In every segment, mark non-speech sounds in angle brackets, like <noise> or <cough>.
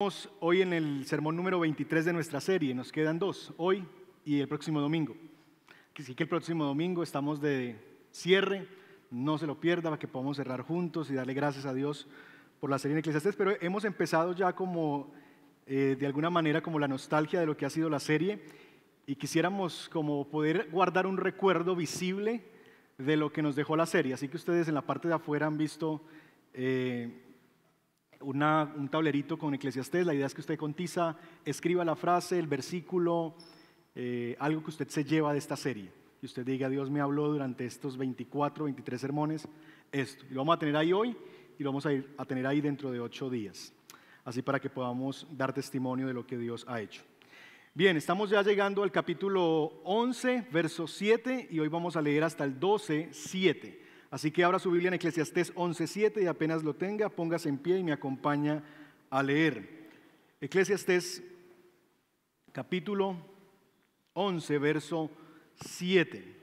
Estamos hoy en el sermón número 23 de nuestra serie, nos quedan dos, hoy y el próximo domingo. Así que el próximo domingo estamos de cierre, no se lo pierda para que podamos cerrar juntos y darle gracias a Dios por la serie en Eclesiastes, pero hemos empezado ya como, eh, de alguna manera, como la nostalgia de lo que ha sido la serie y quisiéramos como poder guardar un recuerdo visible de lo que nos dejó la serie. Así que ustedes en la parte de afuera han visto... Eh, un tablerito con Eclesiastés. La idea es que usted con tiza escriba la frase, el versículo, eh, algo que usted se lleva de esta serie. Y usted diga, Dios me habló durante estos 24, 23 sermones, esto. Y lo vamos a tener ahí hoy y lo vamos a, ir a tener ahí dentro de ocho días. Así para que podamos dar testimonio de lo que Dios ha hecho. Bien, estamos ya llegando al capítulo 11, verso 7, y hoy vamos a leer hasta el 12, 7. Así que abra su Biblia en Eclesiastés 11.7 y apenas lo tenga, póngase en pie y me acompaña a leer. Eclesiastés capítulo 11, verso 7.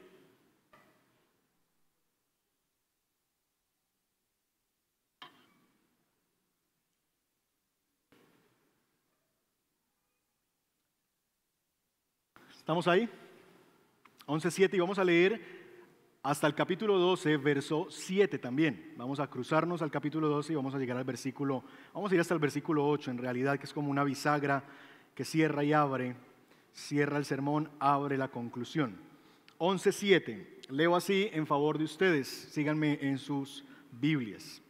¿Estamos ahí? 11.7 y vamos a leer hasta el capítulo 12, verso 7 también. Vamos a cruzarnos al capítulo 12 y vamos a llegar al versículo, vamos a ir hasta el versículo 8 en realidad, que es como una bisagra que cierra y abre, cierra el sermón, abre la conclusión. 7. leo así en favor de ustedes, síganme en sus Biblias.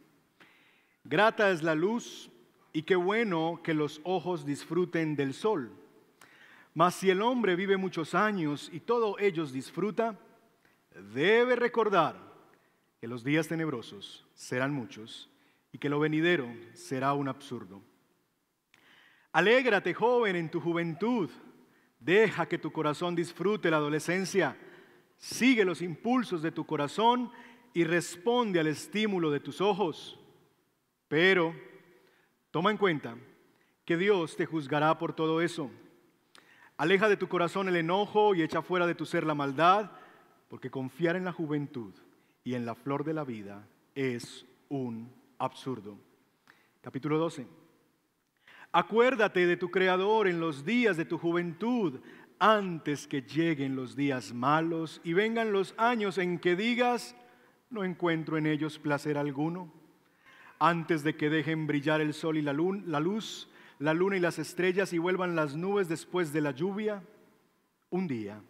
Grata es la luz y qué bueno que los ojos disfruten del sol. Mas si el hombre vive muchos años y todo ellos disfruta, debe recordar que los días tenebrosos serán muchos y que lo venidero será un absurdo. Alégrate, joven, en tu juventud. Deja que tu corazón disfrute la adolescencia. Sigue los impulsos de tu corazón y responde al estímulo de tus ojos. Pero toma en cuenta que Dios te juzgará por todo eso. Aleja de tu corazón el enojo y echa fuera de tu ser la maldad porque confiar en la juventud y en la flor de la vida es un absurdo. Capítulo 12. Acuérdate de tu Creador en los días de tu juventud, antes que lleguen los días malos y vengan los años en que digas, no encuentro en ellos placer alguno. Antes de que dejen brillar el sol y la luz, la luna y las estrellas y vuelvan las nubes después de la lluvia, un día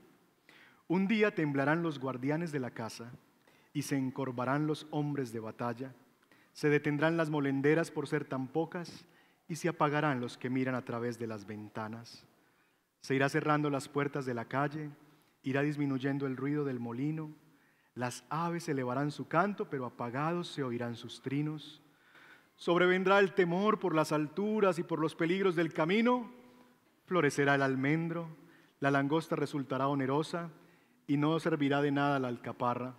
un día temblarán los guardianes de la casa y se encorvarán los hombres de batalla. Se detendrán las molenderas por ser tan pocas y se apagarán los que miran a través de las ventanas. Se irá cerrando las puertas de la calle, irá disminuyendo el ruido del molino. Las aves elevarán su canto, pero apagados se oirán sus trinos. Sobrevendrá el temor por las alturas y por los peligros del camino. Florecerá el almendro, la langosta resultará onerosa y no servirá de nada la alcaparra,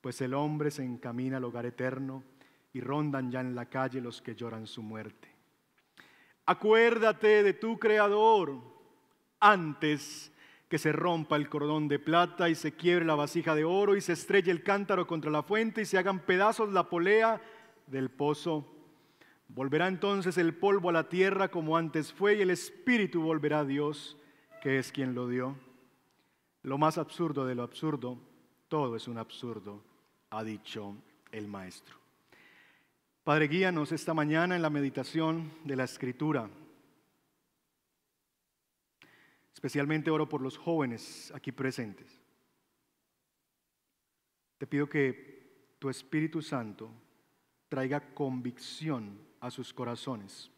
pues el hombre se encamina al hogar eterno y rondan ya en la calle los que lloran su muerte. Acuérdate de tu Creador antes que se rompa el cordón de plata y se quiebre la vasija de oro y se estrelle el cántaro contra la fuente y se hagan pedazos la polea del pozo. Volverá entonces el polvo a la tierra como antes fue y el espíritu volverá a Dios, que es quien lo dio. Lo más absurdo de lo absurdo, todo es un absurdo, ha dicho el maestro. Padre, guíanos esta mañana en la meditación de la escritura. Especialmente oro por los jóvenes aquí presentes. Te pido que tu Espíritu Santo traiga convicción a sus corazones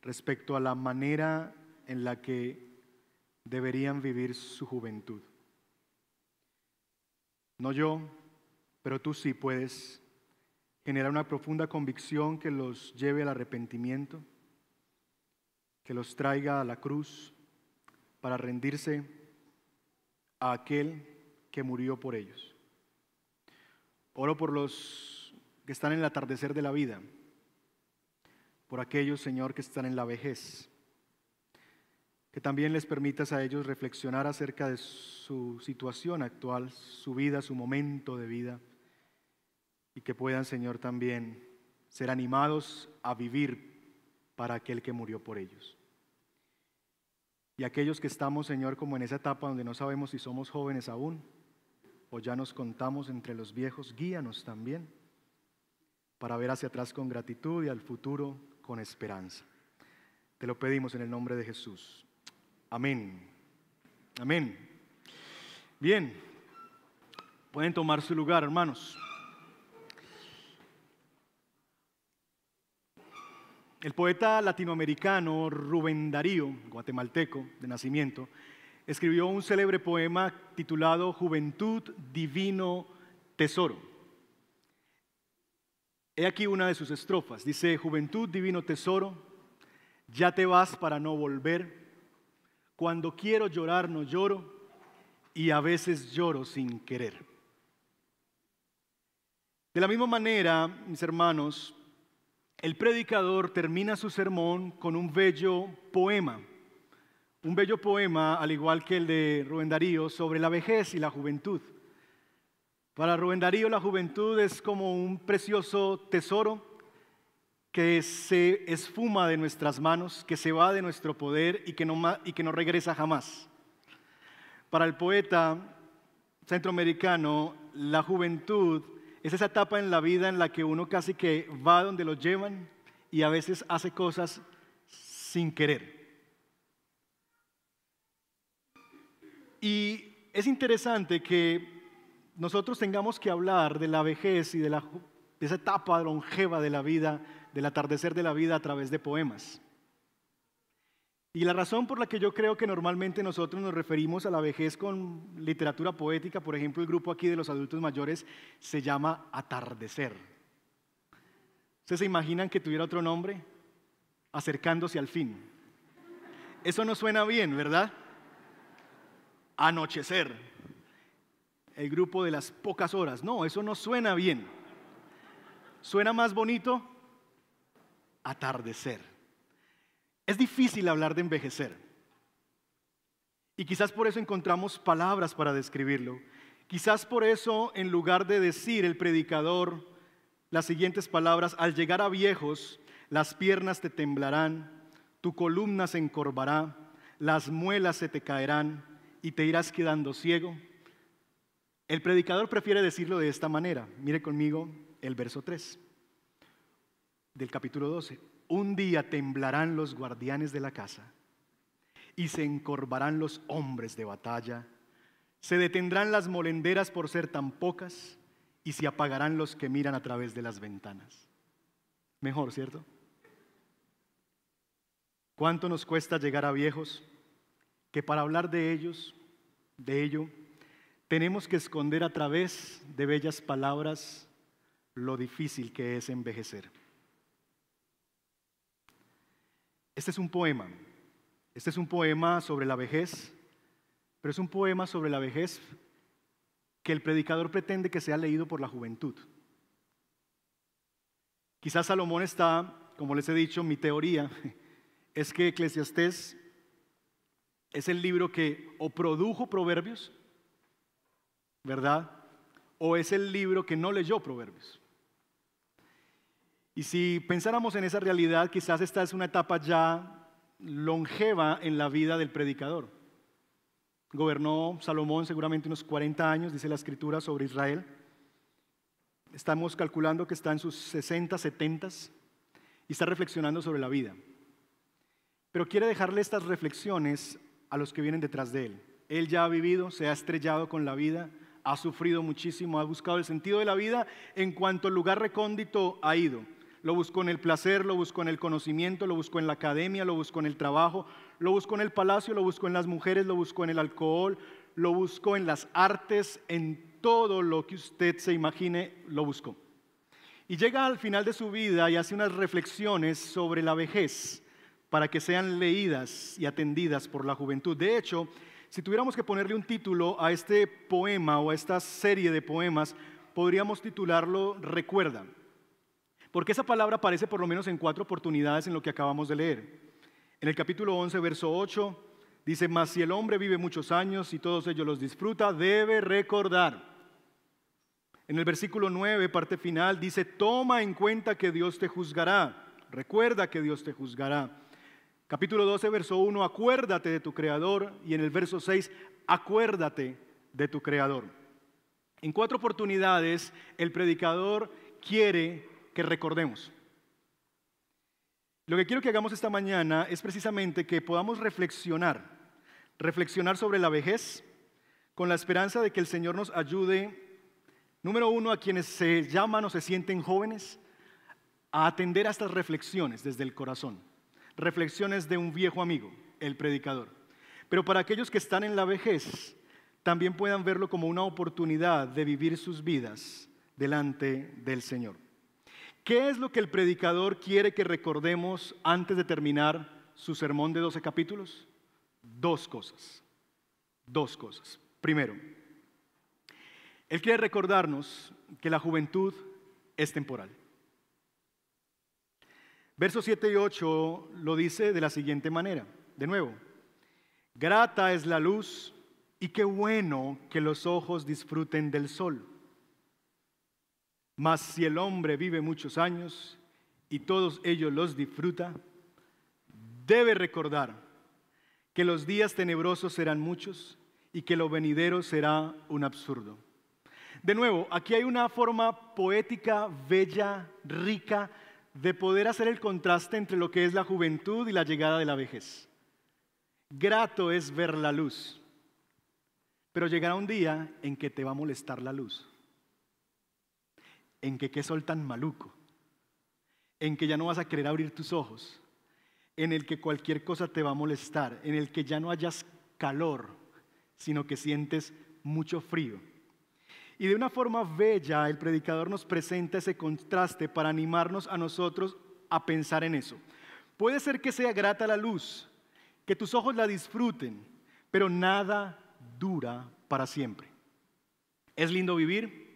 respecto a la manera en la que deberían vivir su juventud. No yo, pero tú sí puedes generar una profunda convicción que los lleve al arrepentimiento, que los traiga a la cruz para rendirse a aquel que murió por ellos. Oro por los que están en el atardecer de la vida, por aquellos, Señor, que están en la vejez que también les permitas a ellos reflexionar acerca de su situación actual, su vida, su momento de vida, y que puedan, Señor, también ser animados a vivir para aquel que murió por ellos. Y aquellos que estamos, Señor, como en esa etapa donde no sabemos si somos jóvenes aún o ya nos contamos entre los viejos, guíanos también para ver hacia atrás con gratitud y al futuro con esperanza. Te lo pedimos en el nombre de Jesús. Amén. Amén. Bien, pueden tomar su lugar, hermanos. El poeta latinoamericano Rubén Darío, guatemalteco de nacimiento, escribió un célebre poema titulado Juventud, Divino, Tesoro. He aquí una de sus estrofas. Dice, Juventud, Divino Tesoro, ya te vas para no volver. Cuando quiero llorar no lloro y a veces lloro sin querer. De la misma manera, mis hermanos, el predicador termina su sermón con un bello poema, un bello poema, al igual que el de Rubén Darío, sobre la vejez y la juventud. Para Rubén Darío la juventud es como un precioso tesoro que se esfuma de nuestras manos, que se va de nuestro poder y que no, y que no regresa jamás. Para el poeta centroamericano, la juventud es esa etapa en la vida en la que uno casi que va donde lo llevan y a veces hace cosas sin querer. Y es interesante que nosotros tengamos que hablar de la vejez y de, la, de esa etapa longeva de la vida, del atardecer de la vida a través de poemas. Y la razón por la que yo creo que normalmente nosotros nos referimos a la vejez con literatura poética, por ejemplo, el grupo aquí de los adultos mayores se llama Atardecer. ¿Ustedes se imaginan que tuviera otro nombre? Acercándose al fin. Eso no suena bien, ¿verdad? Anochecer. El grupo de las pocas horas. No, eso no suena bien. Suena más bonito atardecer. Es difícil hablar de envejecer. Y quizás por eso encontramos palabras para describirlo. Quizás por eso, en lugar de decir el predicador las siguientes palabras, al llegar a viejos, las piernas te temblarán, tu columna se encorvará, las muelas se te caerán y te irás quedando ciego. El predicador prefiere decirlo de esta manera. Mire conmigo el verso 3 del capítulo 12. Un día temblarán los guardianes de la casa y se encorvarán los hombres de batalla. Se detendrán las molenderas por ser tan pocas y se apagarán los que miran a través de las ventanas. Mejor, ¿cierto? ¿Cuánto nos cuesta llegar a viejos que para hablar de ellos, de ello, tenemos que esconder a través de bellas palabras lo difícil que es envejecer? Este es un poema. Este es un poema sobre la vejez, pero es un poema sobre la vejez que el predicador pretende que sea leído por la juventud. Quizás Salomón está, como les he dicho, mi teoría <laughs> es que Eclesiastés es el libro que o produjo proverbios, ¿verdad? O es el libro que no leyó proverbios. Y si pensáramos en esa realidad, quizás esta es una etapa ya longeva en la vida del predicador. Gobernó Salomón seguramente unos 40 años, dice la escritura, sobre Israel. Estamos calculando que está en sus 60, 70 y está reflexionando sobre la vida. Pero quiere dejarle estas reflexiones a los que vienen detrás de él. Él ya ha vivido, se ha estrellado con la vida, ha sufrido muchísimo, ha buscado el sentido de la vida en cuanto al lugar recóndito ha ido lo buscó en el placer, lo buscó en el conocimiento, lo buscó en la academia, lo buscó en el trabajo, lo buscó en el palacio, lo buscó en las mujeres, lo buscó en el alcohol, lo buscó en las artes, en todo lo que usted se imagine, lo buscó. Y llega al final de su vida y hace unas reflexiones sobre la vejez para que sean leídas y atendidas por la juventud. De hecho, si tuviéramos que ponerle un título a este poema o a esta serie de poemas, podríamos titularlo Recuerda. Porque esa palabra aparece por lo menos en cuatro oportunidades en lo que acabamos de leer. En el capítulo 11, verso 8, dice, mas si el hombre vive muchos años y todos ellos los disfruta, debe recordar. En el versículo 9, parte final, dice, toma en cuenta que Dios te juzgará. Recuerda que Dios te juzgará. Capítulo 12, verso 1, acuérdate de tu Creador. Y en el verso 6, acuérdate de tu Creador. En cuatro oportunidades el predicador quiere que recordemos. Lo que quiero que hagamos esta mañana es precisamente que podamos reflexionar, reflexionar sobre la vejez, con la esperanza de que el Señor nos ayude, número uno, a quienes se llaman o se sienten jóvenes, a atender a estas reflexiones desde el corazón, reflexiones de un viejo amigo, el predicador. Pero para aquellos que están en la vejez, también puedan verlo como una oportunidad de vivir sus vidas delante del Señor. ¿Qué es lo que el predicador quiere que recordemos antes de terminar su sermón de 12 capítulos? Dos cosas. Dos cosas. Primero, él quiere recordarnos que la juventud es temporal. Versos 7 y 8 lo dice de la siguiente manera. De nuevo, grata es la luz y qué bueno que los ojos disfruten del sol. Mas si el hombre vive muchos años y todos ellos los disfruta, debe recordar que los días tenebrosos serán muchos y que lo venidero será un absurdo. De nuevo, aquí hay una forma poética, bella, rica, de poder hacer el contraste entre lo que es la juventud y la llegada de la vejez. Grato es ver la luz, pero llegará un día en que te va a molestar la luz en que qué sol tan maluco, en que ya no vas a querer abrir tus ojos, en el que cualquier cosa te va a molestar, en el que ya no hayas calor, sino que sientes mucho frío. Y de una forma bella el predicador nos presenta ese contraste para animarnos a nosotros a pensar en eso. Puede ser que sea grata la luz, que tus ojos la disfruten, pero nada dura para siempre. ¿Es lindo vivir?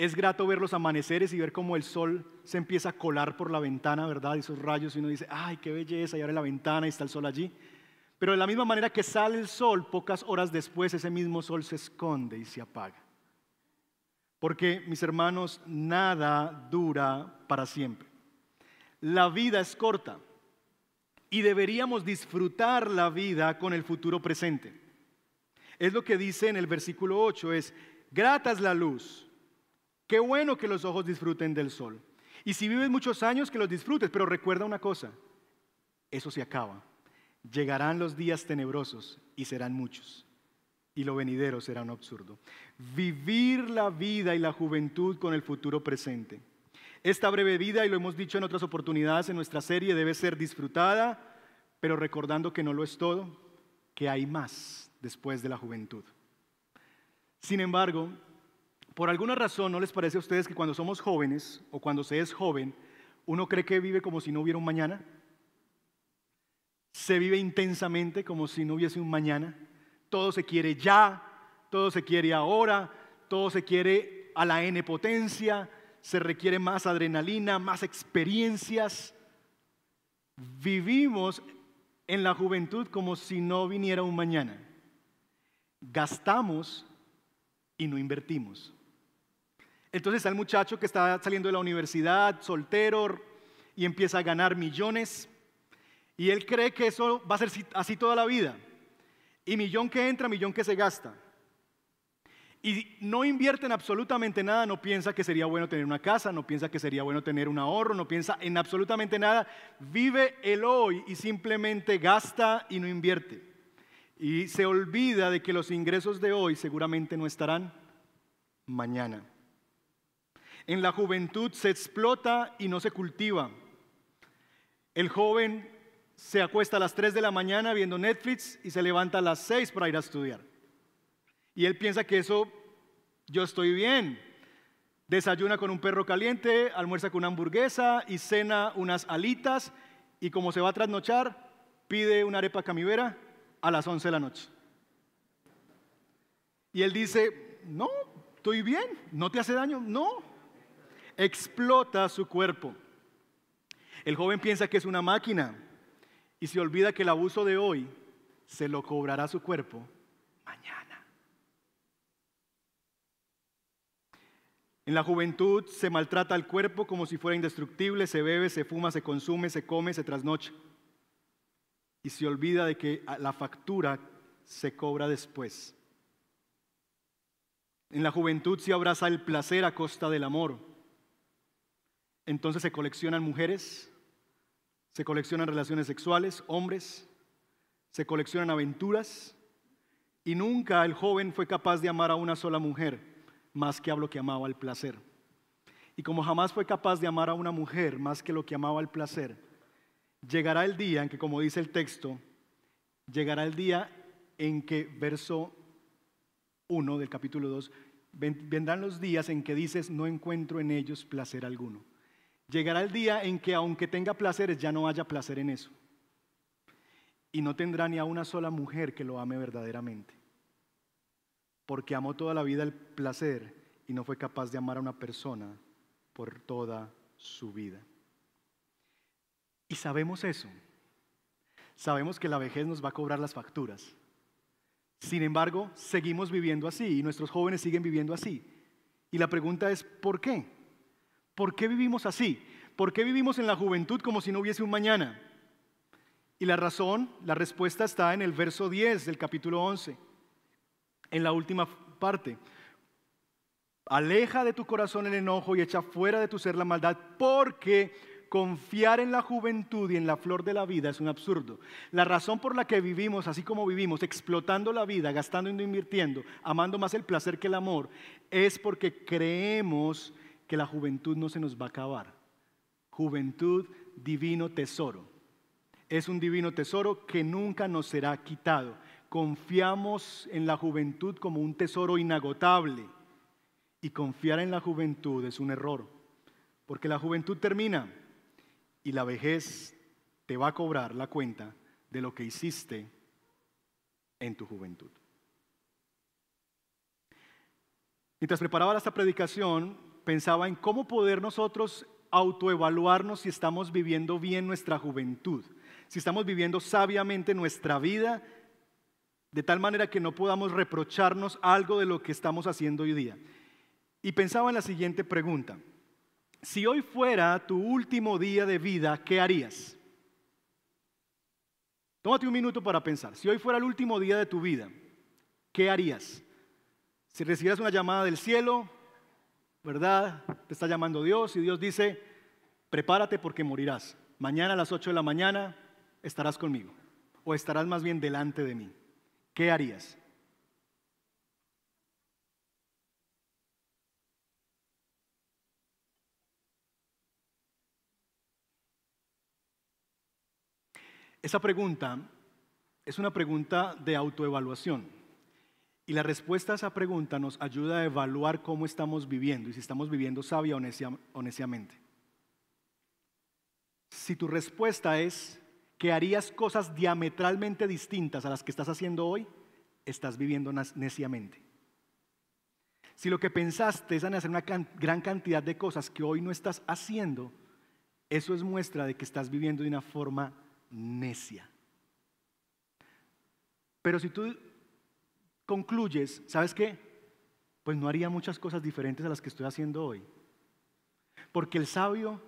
Es grato ver los amaneceres y ver cómo el sol se empieza a colar por la ventana, ¿verdad? Y esos rayos y uno dice, ay, qué belleza, y abre la ventana y está el sol allí. Pero de la misma manera que sale el sol, pocas horas después ese mismo sol se esconde y se apaga. Porque, mis hermanos, nada dura para siempre. La vida es corta y deberíamos disfrutar la vida con el futuro presente. Es lo que dice en el versículo 8, es, grata es la luz Qué bueno que los ojos disfruten del sol. Y si vives muchos años, que los disfrutes, pero recuerda una cosa, eso se acaba. Llegarán los días tenebrosos y serán muchos. Y lo venidero será un absurdo. Vivir la vida y la juventud con el futuro presente. Esta breve vida, y lo hemos dicho en otras oportunidades en nuestra serie, debe ser disfrutada, pero recordando que no lo es todo, que hay más después de la juventud. Sin embargo, por alguna razón, ¿no les parece a ustedes que cuando somos jóvenes o cuando se es joven, uno cree que vive como si no hubiera un mañana? Se vive intensamente como si no hubiese un mañana. Todo se quiere ya, todo se quiere ahora, todo se quiere a la N potencia, se requiere más adrenalina, más experiencias. Vivimos en la juventud como si no viniera un mañana. Gastamos y no invertimos. Entonces el muchacho que está saliendo de la universidad, soltero, y empieza a ganar millones. Y él cree que eso va a ser así toda la vida. Y millón que entra, millón que se gasta. Y no invierte en absolutamente nada, no piensa que sería bueno tener una casa, no piensa que sería bueno tener un ahorro, no piensa en absolutamente nada. Vive el hoy y simplemente gasta y no invierte. Y se olvida de que los ingresos de hoy seguramente no estarán mañana. En la juventud se explota y no se cultiva. El joven se acuesta a las 3 de la mañana viendo Netflix y se levanta a las 6 para ir a estudiar. Y él piensa que eso, yo estoy bien. Desayuna con un perro caliente, almuerza con una hamburguesa y cena unas alitas y como se va a trasnochar, pide una arepa camivera a las 11 de la noche. Y él dice, no, estoy bien, no te hace daño, no, explota su cuerpo. El joven piensa que es una máquina y se olvida que el abuso de hoy se lo cobrará su cuerpo mañana. En la juventud se maltrata al cuerpo como si fuera indestructible, se bebe, se fuma, se consume, se come, se trasnocha. Y se olvida de que la factura se cobra después. En la juventud se abraza el placer a costa del amor. Entonces se coleccionan mujeres, se coleccionan relaciones sexuales, hombres, se coleccionan aventuras y nunca el joven fue capaz de amar a una sola mujer más que a lo que amaba el placer. Y como jamás fue capaz de amar a una mujer más que lo que amaba el placer, llegará el día en que, como dice el texto, llegará el día en que, verso 1 del capítulo 2, vendrán los días en que dices, no encuentro en ellos placer alguno. Llegará el día en que aunque tenga placeres, ya no haya placer en eso. Y no tendrá ni a una sola mujer que lo ame verdaderamente. Porque amó toda la vida el placer y no fue capaz de amar a una persona por toda su vida. Y sabemos eso. Sabemos que la vejez nos va a cobrar las facturas. Sin embargo, seguimos viviendo así y nuestros jóvenes siguen viviendo así. Y la pregunta es, ¿por qué? ¿Por qué vivimos así? ¿Por qué vivimos en la juventud como si no hubiese un mañana? Y la razón, la respuesta está en el verso 10 del capítulo 11, en la última parte. Aleja de tu corazón el enojo y echa fuera de tu ser la maldad, porque confiar en la juventud y en la flor de la vida es un absurdo. La razón por la que vivimos así como vivimos, explotando la vida, gastando y invirtiendo, amando más el placer que el amor, es porque creemos que la juventud no se nos va a acabar. Juventud, divino tesoro. Es un divino tesoro que nunca nos será quitado. Confiamos en la juventud como un tesoro inagotable. Y confiar en la juventud es un error, porque la juventud termina, y la vejez te va a cobrar la cuenta de lo que hiciste en tu juventud. Mientras preparaba esta predicación, pensaba en cómo poder nosotros autoevaluarnos si estamos viviendo bien nuestra juventud, si estamos viviendo sabiamente nuestra vida, de tal manera que no podamos reprocharnos algo de lo que estamos haciendo hoy día. Y pensaba en la siguiente pregunta si hoy fuera tu último día de vida, ¿qué harías? Tómate un minuto para pensar. Si hoy fuera el último día de tu vida, ¿qué harías? Si recibieras una llamada del cielo, ¿verdad? Te está llamando Dios y Dios dice, prepárate porque morirás. Mañana a las 8 de la mañana estarás conmigo o estarás más bien delante de mí. ¿Qué harías? Esa pregunta es una pregunta de autoevaluación. Y la respuesta a esa pregunta nos ayuda a evaluar cómo estamos viviendo y si estamos viviendo sabia o neciamente. Si tu respuesta es que harías cosas diametralmente distintas a las que estás haciendo hoy, estás viviendo neciamente. Si lo que pensaste es en hacer una gran cantidad de cosas que hoy no estás haciendo, eso es muestra de que estás viviendo de una forma necia. Pero si tú concluyes, ¿sabes qué? Pues no haría muchas cosas diferentes a las que estoy haciendo hoy. Porque el sabio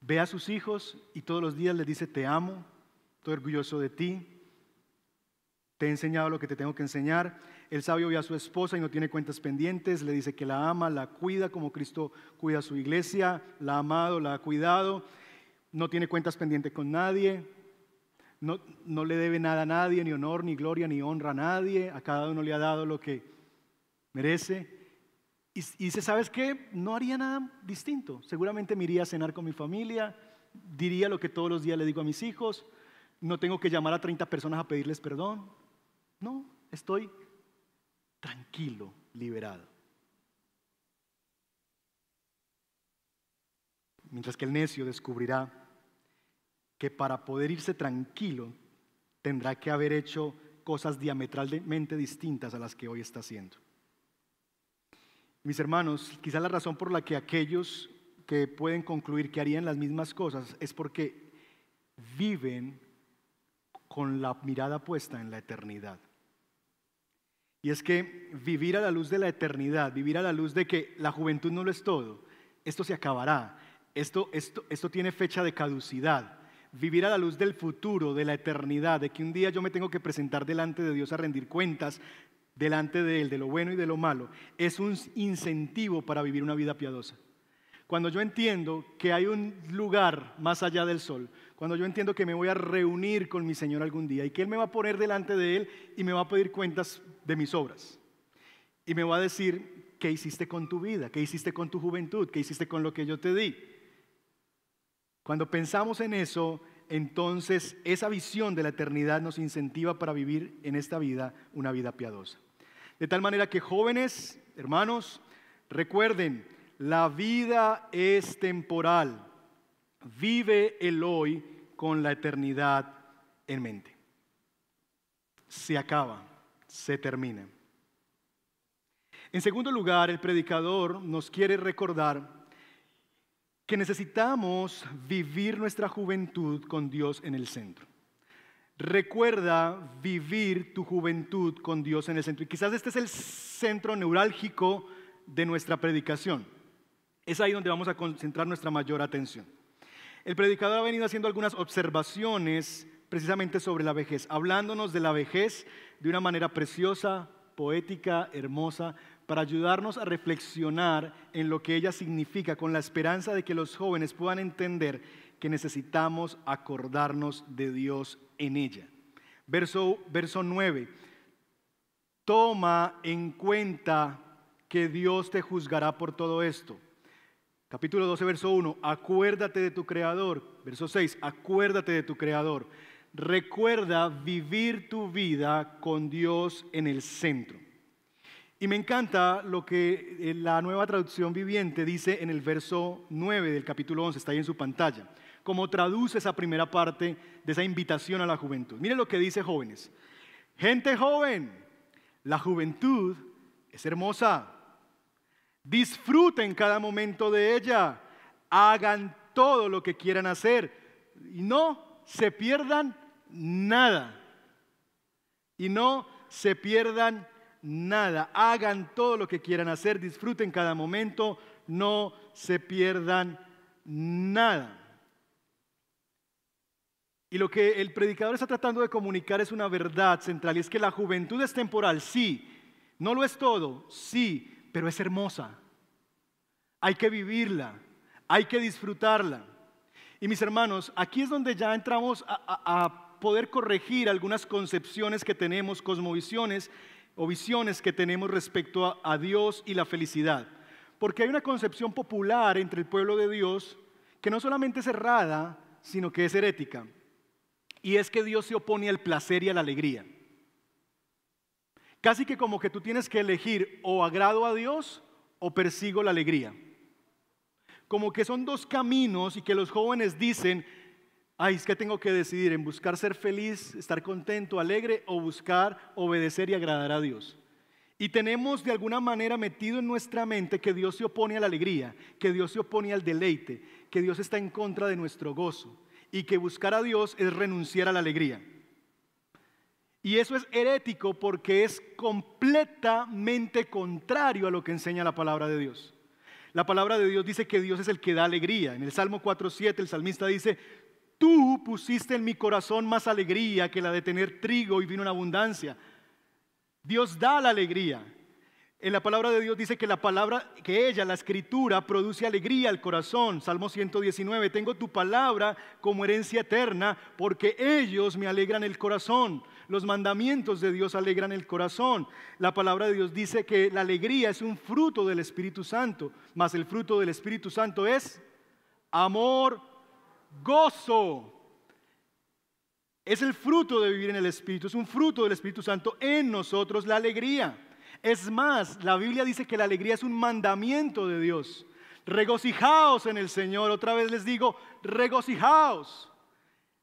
ve a sus hijos y todos los días les dice, te amo, estoy orgulloso de ti, te he enseñado lo que te tengo que enseñar. El sabio ve a su esposa y no tiene cuentas pendientes, le dice que la ama, la cuida como Cristo cuida a su iglesia, la ha amado, la ha cuidado no tiene cuentas pendientes con nadie, no, no, le debe nada a nadie, ni honor, ni gloria, ni honra a nadie, a cada uno le ha dado lo que merece. Y, y dice, ¿sabes qué? No haría nada distinto. Seguramente me iría a cenar con mi familia, diría lo que todos los días le digo a mis hijos, no tengo que llamar a 30 personas a pedirles perdón. No, estoy tranquilo, liberado. Mientras que el necio descubrirá que para poder irse tranquilo tendrá que haber hecho cosas diametralmente distintas a las que hoy está haciendo. Mis hermanos, quizá la razón por la que aquellos que pueden concluir que harían las mismas cosas es porque viven con la mirada puesta en la eternidad. Y es que vivir a la luz de la eternidad, vivir a la luz de que la juventud no lo es todo, esto se acabará, esto, esto, esto tiene fecha de caducidad. Vivir a la luz del futuro, de la eternidad, de que un día yo me tengo que presentar delante de Dios a rendir cuentas, delante de Él, de lo bueno y de lo malo, es un incentivo para vivir una vida piadosa. Cuando yo entiendo que hay un lugar más allá del sol, cuando yo entiendo que me voy a reunir con mi Señor algún día y que Él me va a poner delante de Él y me va a pedir cuentas de mis obras. Y me va a decir, ¿qué hiciste con tu vida? ¿Qué hiciste con tu juventud? ¿Qué hiciste con lo que yo te di? Cuando pensamos en eso, entonces esa visión de la eternidad nos incentiva para vivir en esta vida una vida piadosa. De tal manera que jóvenes, hermanos, recuerden, la vida es temporal. Vive el hoy con la eternidad en mente. Se acaba, se termina. En segundo lugar, el predicador nos quiere recordar que necesitamos vivir nuestra juventud con Dios en el centro. Recuerda vivir tu juventud con Dios en el centro. Y quizás este es el centro neurálgico de nuestra predicación. Es ahí donde vamos a concentrar nuestra mayor atención. El predicador ha venido haciendo algunas observaciones precisamente sobre la vejez, hablándonos de la vejez de una manera preciosa, poética, hermosa, para ayudarnos a reflexionar en lo que ella significa, con la esperanza de que los jóvenes puedan entender que necesitamos acordarnos de Dios en ella. Verso, verso 9. Toma en cuenta que Dios te juzgará por todo esto. Capítulo 12, verso 1. Acuérdate de tu Creador. Verso 6. Acuérdate de tu Creador. Recuerda vivir tu vida con Dios en el centro. Y me encanta lo que eh, la nueva traducción viviente dice en el verso 9 del capítulo 11, está ahí en su pantalla, como traduce esa primera parte de esa invitación a la juventud. Miren lo que dice jóvenes. Gente joven, la juventud es hermosa. Disfruten cada momento de ella. Hagan todo lo que quieran hacer y no se pierdan nada. Y no se pierdan nada. Hagan todo lo que quieran hacer, disfruten cada momento, no se pierdan nada. Y lo que el predicador está tratando de comunicar es una verdad central, y es que la juventud es temporal, sí, no lo es todo, sí, pero es hermosa. Hay que vivirla, hay que disfrutarla. Y mis hermanos, aquí es donde ya entramos a, a poder corregir algunas concepciones que tenemos, cosmovisiones o visiones que tenemos respecto a, Dios y la felicidad. Porque hay una concepción popular entre el pueblo de Dios que no solamente es errada, sino que es herética. Y es que Dios se opone al placer y a la alegría. Casi que como que tú tienes que elegir o agrado a Dios o persigo la alegría. Como que son dos caminos y que los jóvenes dicen, Ay, es que tengo que decidir en buscar ser feliz, estar contento, alegre o buscar obedecer y agradar a Dios. Y tenemos de alguna manera metido en nuestra mente que Dios se opone a la alegría, que Dios se opone al deleite, que Dios está en contra de nuestro gozo y que buscar a Dios es renunciar a la alegría. Y eso es herético porque es completamente contrario a lo que enseña la palabra de Dios. La palabra de Dios dice que Dios es el que da alegría. En el Salmo 4.7 el salmista dice, Tú pusiste en mi corazón más alegría que la de tener trigo y vino en abundancia. Dios da la alegría. En la palabra de Dios dice que la palabra, que ella, la escritura, produce alegría al corazón. Salmo 119, tengo tu palabra como herencia eterna, porque ellos me alegran el corazón. Los mandamientos de Dios alegran el corazón. La palabra de Dios dice que la alegría es un fruto del Espíritu Santo, mas el fruto del Espíritu Santo es amor, gozo. Es el fruto de vivir en el Espíritu, es un fruto del Espíritu Santo en nosotros la alegría. Es más, la Biblia dice que la alegría es un mandamiento de Dios. Regocijaos en el Señor. Otra vez les digo, regocijaos.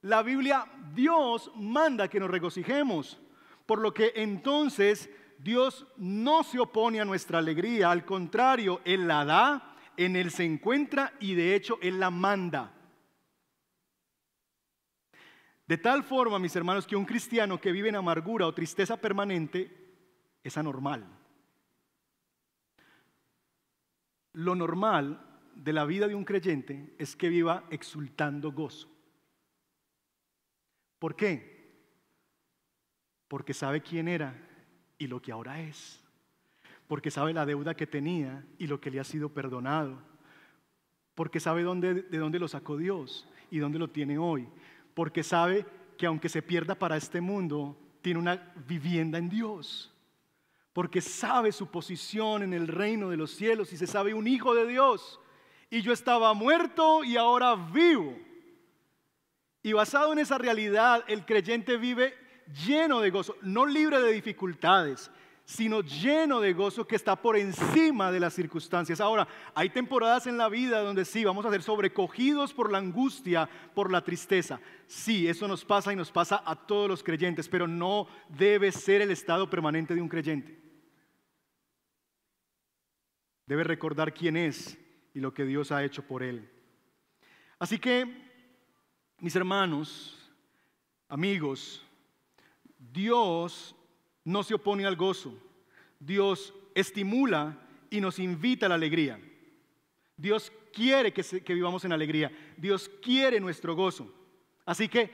La Biblia, Dios manda que nos regocijemos. Por lo que entonces Dios no se opone a nuestra alegría, al contrario, Él la da, en Él se encuentra y de hecho Él la manda. De tal forma, mis hermanos, que un cristiano que vive en amargura o tristeza permanente es anormal. Lo normal de la vida de un creyente es que viva exultando gozo. ¿Por qué? Porque sabe quién era y lo que ahora es. Porque sabe la deuda que tenía y lo que le ha sido perdonado. Porque sabe dónde, de dónde lo sacó Dios y dónde lo tiene hoy. Porque sabe que aunque se pierda para este mundo, tiene una vivienda en Dios. Porque sabe su posición en el reino de los cielos y se sabe un hijo de Dios. Y yo estaba muerto y ahora vivo. Y basado en esa realidad, el creyente vive lleno de gozo, no libre de dificultades, sino lleno de gozo que está por encima de las circunstancias. Ahora, hay temporadas en la vida donde sí, vamos a ser sobrecogidos por la angustia, por la tristeza. Sí, eso nos pasa y nos pasa a todos los creyentes, pero no debe ser el estado permanente de un creyente. Debe recordar quién es y lo que Dios ha hecho por él. Así que, mis hermanos, amigos, Dios no se opone al gozo. Dios estimula y nos invita a la alegría. Dios quiere que, vivamos en alegría. Dios quiere nuestro gozo. Así que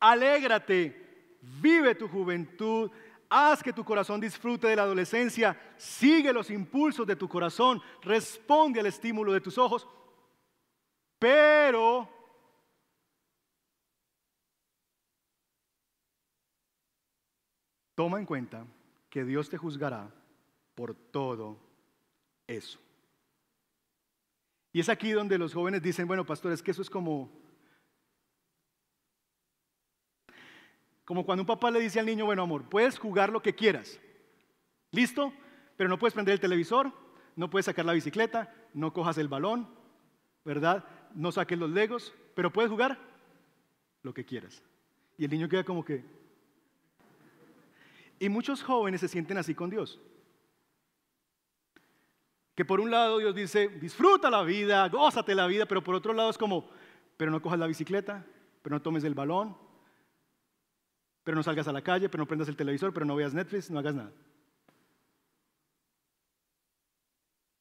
alégrate, vive tu juventud, haz que tu corazón disfrute de la adolescencia, sigue los impulsos de tu corazón, responde al estímulo de tus ojos, pero Toma en cuenta que Dios te juzgará por todo eso. Y es aquí donde los jóvenes dicen, bueno, pastor, es que eso es como como cuando un papá le dice al niño, bueno, amor, puedes jugar lo que quieras. ¿Listo? Pero no puedes prender el televisor, no puedes sacar la bicicleta, no cojas el balón, ¿verdad? No saques los legos, pero puedes jugar lo que quieras. Y el niño queda como que, y muchos jóvenes se sienten así con Dios. Que por un lado Dios dice, disfruta la vida, gózate la vida, pero por otro lado es como, pero no cojas la bicicleta, pero no tomes el balón, pero no salgas a la calle, pero no prendas el televisor, pero no veas Netflix, no hagas nada.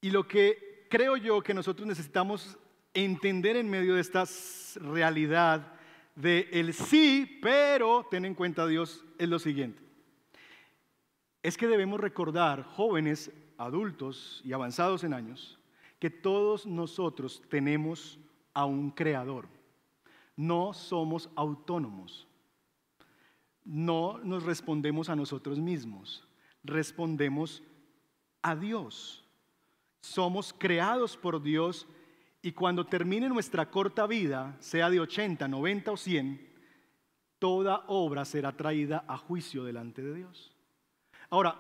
Y lo que creo yo que nosotros necesitamos entender en medio de esta realidad de el sí, pero ten en cuenta Dios, es lo siguiente es que debemos recordar, jóvenes, adultos y avanzados en años, que todos nosotros tenemos a un creador. No somos autónomos. No nos respondemos a nosotros mismos. Respondemos a Dios. Somos creados por Dios y cuando termine nuestra corta vida, sea de 80, 90 o 100, toda obra será traída a juicio delante de Dios. Ahora,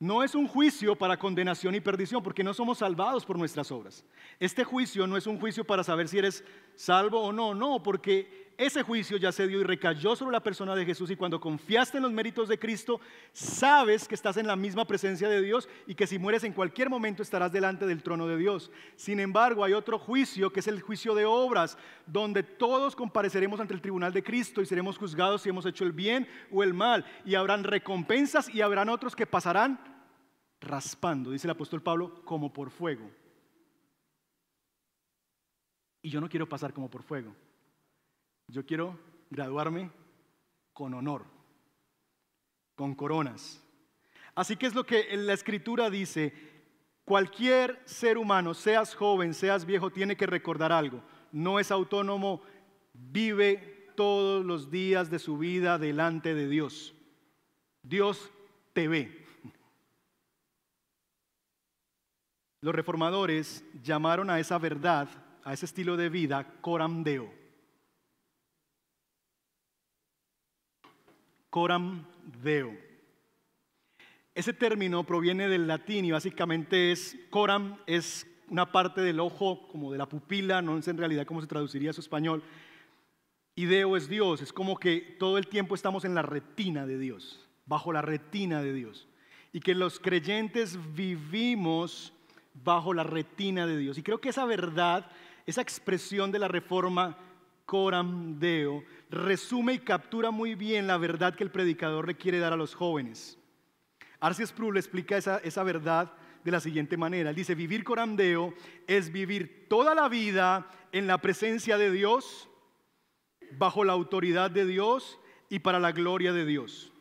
no es un juicio para condenación y perdición, porque no somos salvados por nuestras obras. Este juicio no es un juicio para saber si eres salvo o no, no, porque ese juicio ya se dio y recayó sobre la persona de Jesús y cuando confiaste en los méritos de Cristo, sabes que estás en la misma presencia de Dios y que si mueres en cualquier momento estarás delante del trono de Dios. Sin embargo, hay otro juicio que es el juicio de obras, donde todos compareceremos ante el tribunal de Cristo y seremos juzgados si hemos hecho el bien o el mal. Y habrán recompensas y habrán otros que pasarán raspando, dice el apóstol Pablo, como por fuego. Y yo no quiero pasar como por fuego. Yo quiero graduarme con honor, con coronas. Así que es lo que la escritura dice, cualquier ser humano, seas joven, seas viejo, tiene que recordar algo. No es autónomo, vive todos los días de su vida delante de Dios. Dios te ve. Los reformadores llamaron a esa verdad, a ese estilo de vida, coram deo. Coram deo. Ese término proviene del latín y básicamente es, coram es una parte del ojo, como de la pupila, no sé en realidad cómo se traduciría a su español. Y deo es Dios, es como que todo el tiempo estamos en la retina de Dios, bajo la retina de Dios. Y que los creyentes vivimos bajo la retina de Dios. Y creo que esa verdad, esa expresión de la reforma coram deo, resume y captura muy bien la verdad que el predicador le quiere dar a los jóvenes. Arceus Sproul explica esa, esa verdad de la siguiente manera. Dice, vivir corandeo es vivir toda la vida en la presencia de Dios, bajo la autoridad de Dios y para la gloria de Dios.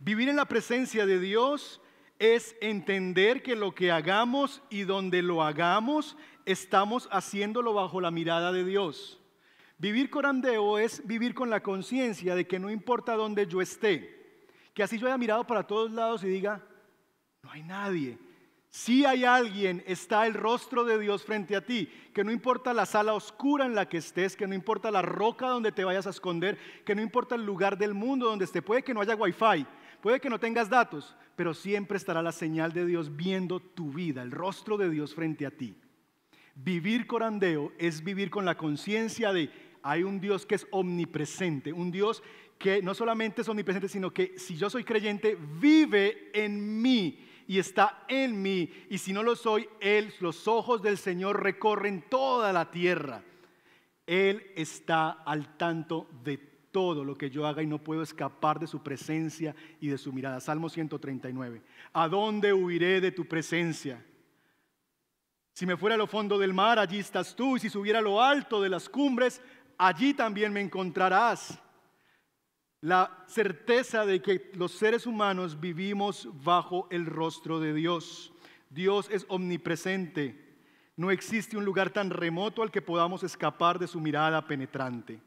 Vivir en la presencia de Dios es entender que lo que hagamos y donde lo hagamos, estamos haciéndolo bajo la mirada de Dios. Vivir corandeo es vivir con la conciencia de que no importa dónde yo esté, que así yo haya mirado para todos lados y diga, no hay nadie. Si hay alguien, está el rostro de Dios frente a ti, que no importa la sala oscura en la que estés, que no importa la roca donde te vayas a esconder, que no importa el lugar del mundo donde esté, puede que no haya wifi, puede que no tengas datos, pero siempre estará la señal de Dios viendo tu vida, el rostro de Dios frente a ti. Vivir corandeo es vivir con la conciencia de hay un Dios que es omnipresente, un Dios que no solamente es omnipresente, sino que si yo soy creyente, vive en mí y está en mí. Y si no lo soy, Él, los ojos del Señor recorren toda la tierra. Él está al tanto de todo lo que yo haga y no puedo escapar de su presencia y de su mirada. Salmo 139. ¿A dónde huiré de tu presencia? Si me fuera a lo fondo del mar, allí estás tú. Y si subiera a lo alto de las cumbres, allí también me encontrarás la certeza de que los seres humanos vivimos bajo el rostro de Dios. Dios es omnipresente. No existe un lugar tan remoto al que podamos escapar de su mirada penetrante.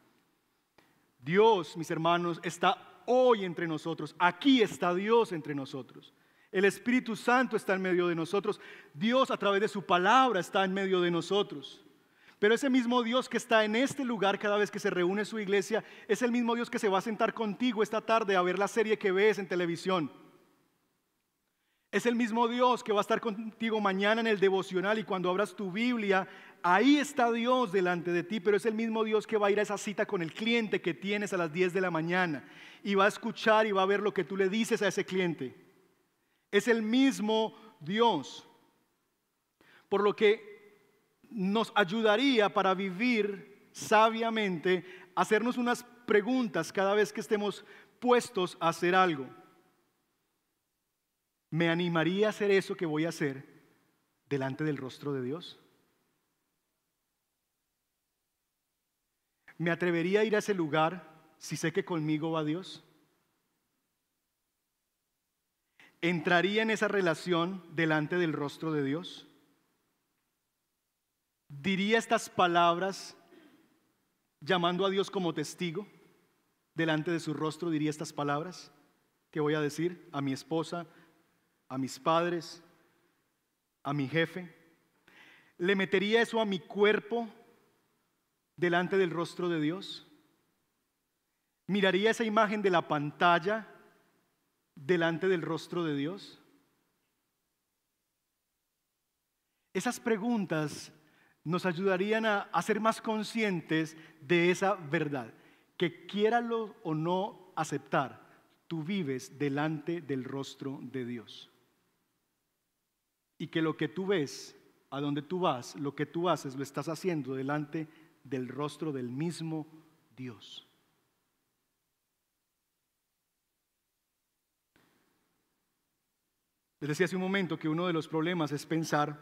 Dios, mis hermanos, está hoy entre nosotros. Aquí está Dios entre nosotros. El Espíritu Santo está en medio de nosotros. Dios a través de su palabra está en medio de nosotros. Pero ese mismo Dios que está en este lugar cada vez que se reúne su iglesia, es el mismo Dios que se va a sentar contigo esta tarde a ver la serie que ves en televisión. Es el mismo Dios que va a estar contigo mañana en el devocional y cuando abras tu Biblia, ahí está Dios delante de ti, pero es el mismo Dios que va a ir a esa cita con el cliente que tienes a las 10 de la mañana y va a escuchar y va a ver lo que tú le dices a ese cliente. Es el mismo Dios. Por lo que nos ayudaría para vivir sabiamente, hacernos unas preguntas cada vez que estemos puestos a hacer algo. ¿Me animaría a hacer eso que voy a hacer delante del rostro de Dios? ¿Me atrevería a ir a ese lugar si sé que conmigo va Dios? ¿Entraría en esa relación delante del rostro de Dios? diría estas palabras llamando a Dios como testigo delante de su rostro, diría estas palabras que voy a decir a mi esposa, a mis padres, a mi jefe. ¿Le metería eso a mi cuerpo delante del rostro de Dios? ¿Miraría esa imagen de la pantalla delante del rostro de Dios? Esas preguntas nos ayudarían a, ser más conscientes de esa verdad, que quiéralo o no aceptar, tú vives delante del rostro de Dios. Y que lo que tú ves, a donde tú vas, lo que tú haces, lo estás haciendo delante del rostro del mismo Dios. Les decía hace un momento que uno de los problemas es pensar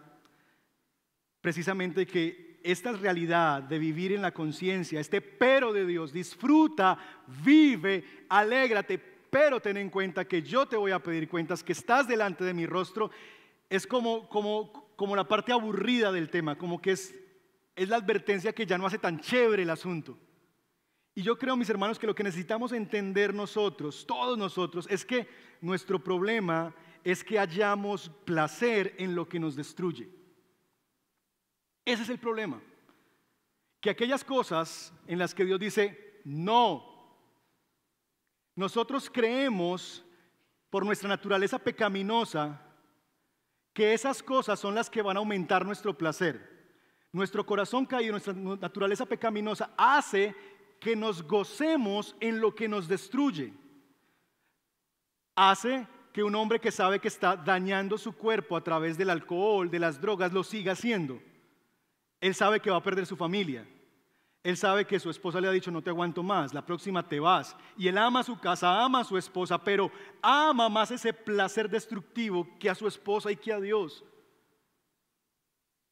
precisamente que esta realidad de vivir en la conciencia, este pero de Dios, disfruta, vive, alégrate, pero ten en cuenta que yo te voy a pedir cuentas, que estás delante de mi rostro, es como, como, como la parte aburrida del tema, como que es, es la advertencia que ya no hace tan chévere el asunto. Y yo creo, mis hermanos, que lo que necesitamos entender nosotros, todos nosotros, es que nuestro problema es que hallamos placer en lo que nos destruye. Ese es el problema. Que aquellas cosas en las que Dios dice, no, nosotros creemos por nuestra naturaleza pecaminosa que esas cosas son las que van a aumentar nuestro placer. Nuestro corazón caído, nuestra naturaleza pecaminosa hace que nos gocemos en lo que nos destruye. Hace que un hombre que sabe que está dañando su cuerpo a través del alcohol, de las drogas, lo siga haciendo. Él sabe que va a perder su familia. Él sabe que su esposa le ha dicho, no te aguanto más, la próxima te vas. Y él ama su casa, ama a su esposa, pero ama más ese placer destructivo que a su esposa y que a Dios.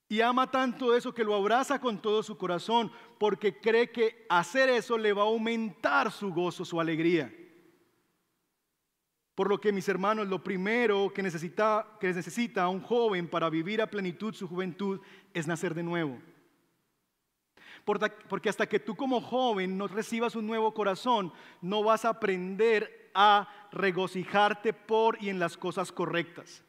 Y ama tanto eso que lo abraza con todo su corazón, porque cree que hacer eso le va a aumentar su gozo, su alegría. Por lo que, mis hermanos, lo primero que necesita, que necesita un joven para vivir a plenitud su juventud es nacer de nuevo. Porque hasta que tú como joven no recibas un nuevo corazón, no vas a aprender a regocijarte por y en las cosas correctas.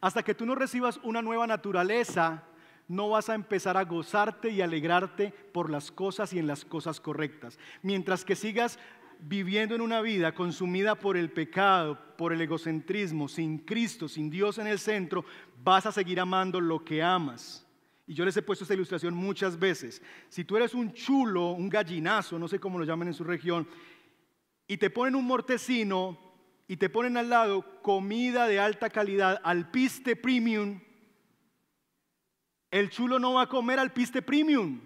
Hasta que tú no recibas una nueva naturaleza, no vas a empezar a gozarte y alegrarte por las cosas y en las cosas correctas. Mientras que sigas viviendo en una vida consumida por el pecado, por el egocentrismo, sin Cristo, sin Dios en el centro, vas a seguir amando lo que amas. Y yo les he puesto esta ilustración muchas veces. Si tú eres un chulo, un gallinazo, no sé cómo lo llaman en su región, y te ponen un mortecino y te ponen al lado comida de alta calidad, alpiste premium, el chulo no va a comer alpiste premium.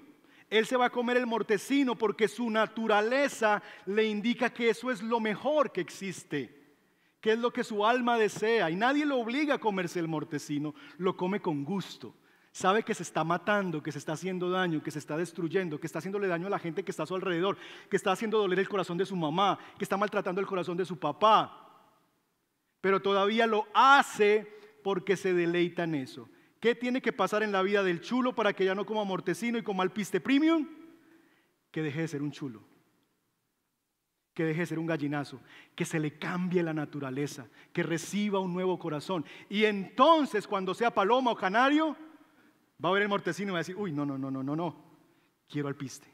Él se va a comer el mortecino porque su naturaleza le indica que eso es lo mejor que existe, que es lo que su alma desea. Y nadie lo obliga a comerse el mortecino, lo come con gusto sabe que se está matando, que se está haciendo daño, que se está destruyendo, que está haciéndole daño a la gente que está a su alrededor, que está haciendo doler el corazón de su mamá, que está maltratando el corazón de su papá. Pero todavía lo hace porque se deleita en eso. ¿Qué tiene que pasar en la vida del chulo para que ya no coma mortecino y coma alpiste premium? Que deje de ser un chulo. Que deje de ser un gallinazo, que se le cambie la naturaleza, que reciba un nuevo corazón. Y entonces cuando sea paloma o canario, Va a ver el mortecino y va a decir, uy, no, no, no, no, no, no, quiero al piste.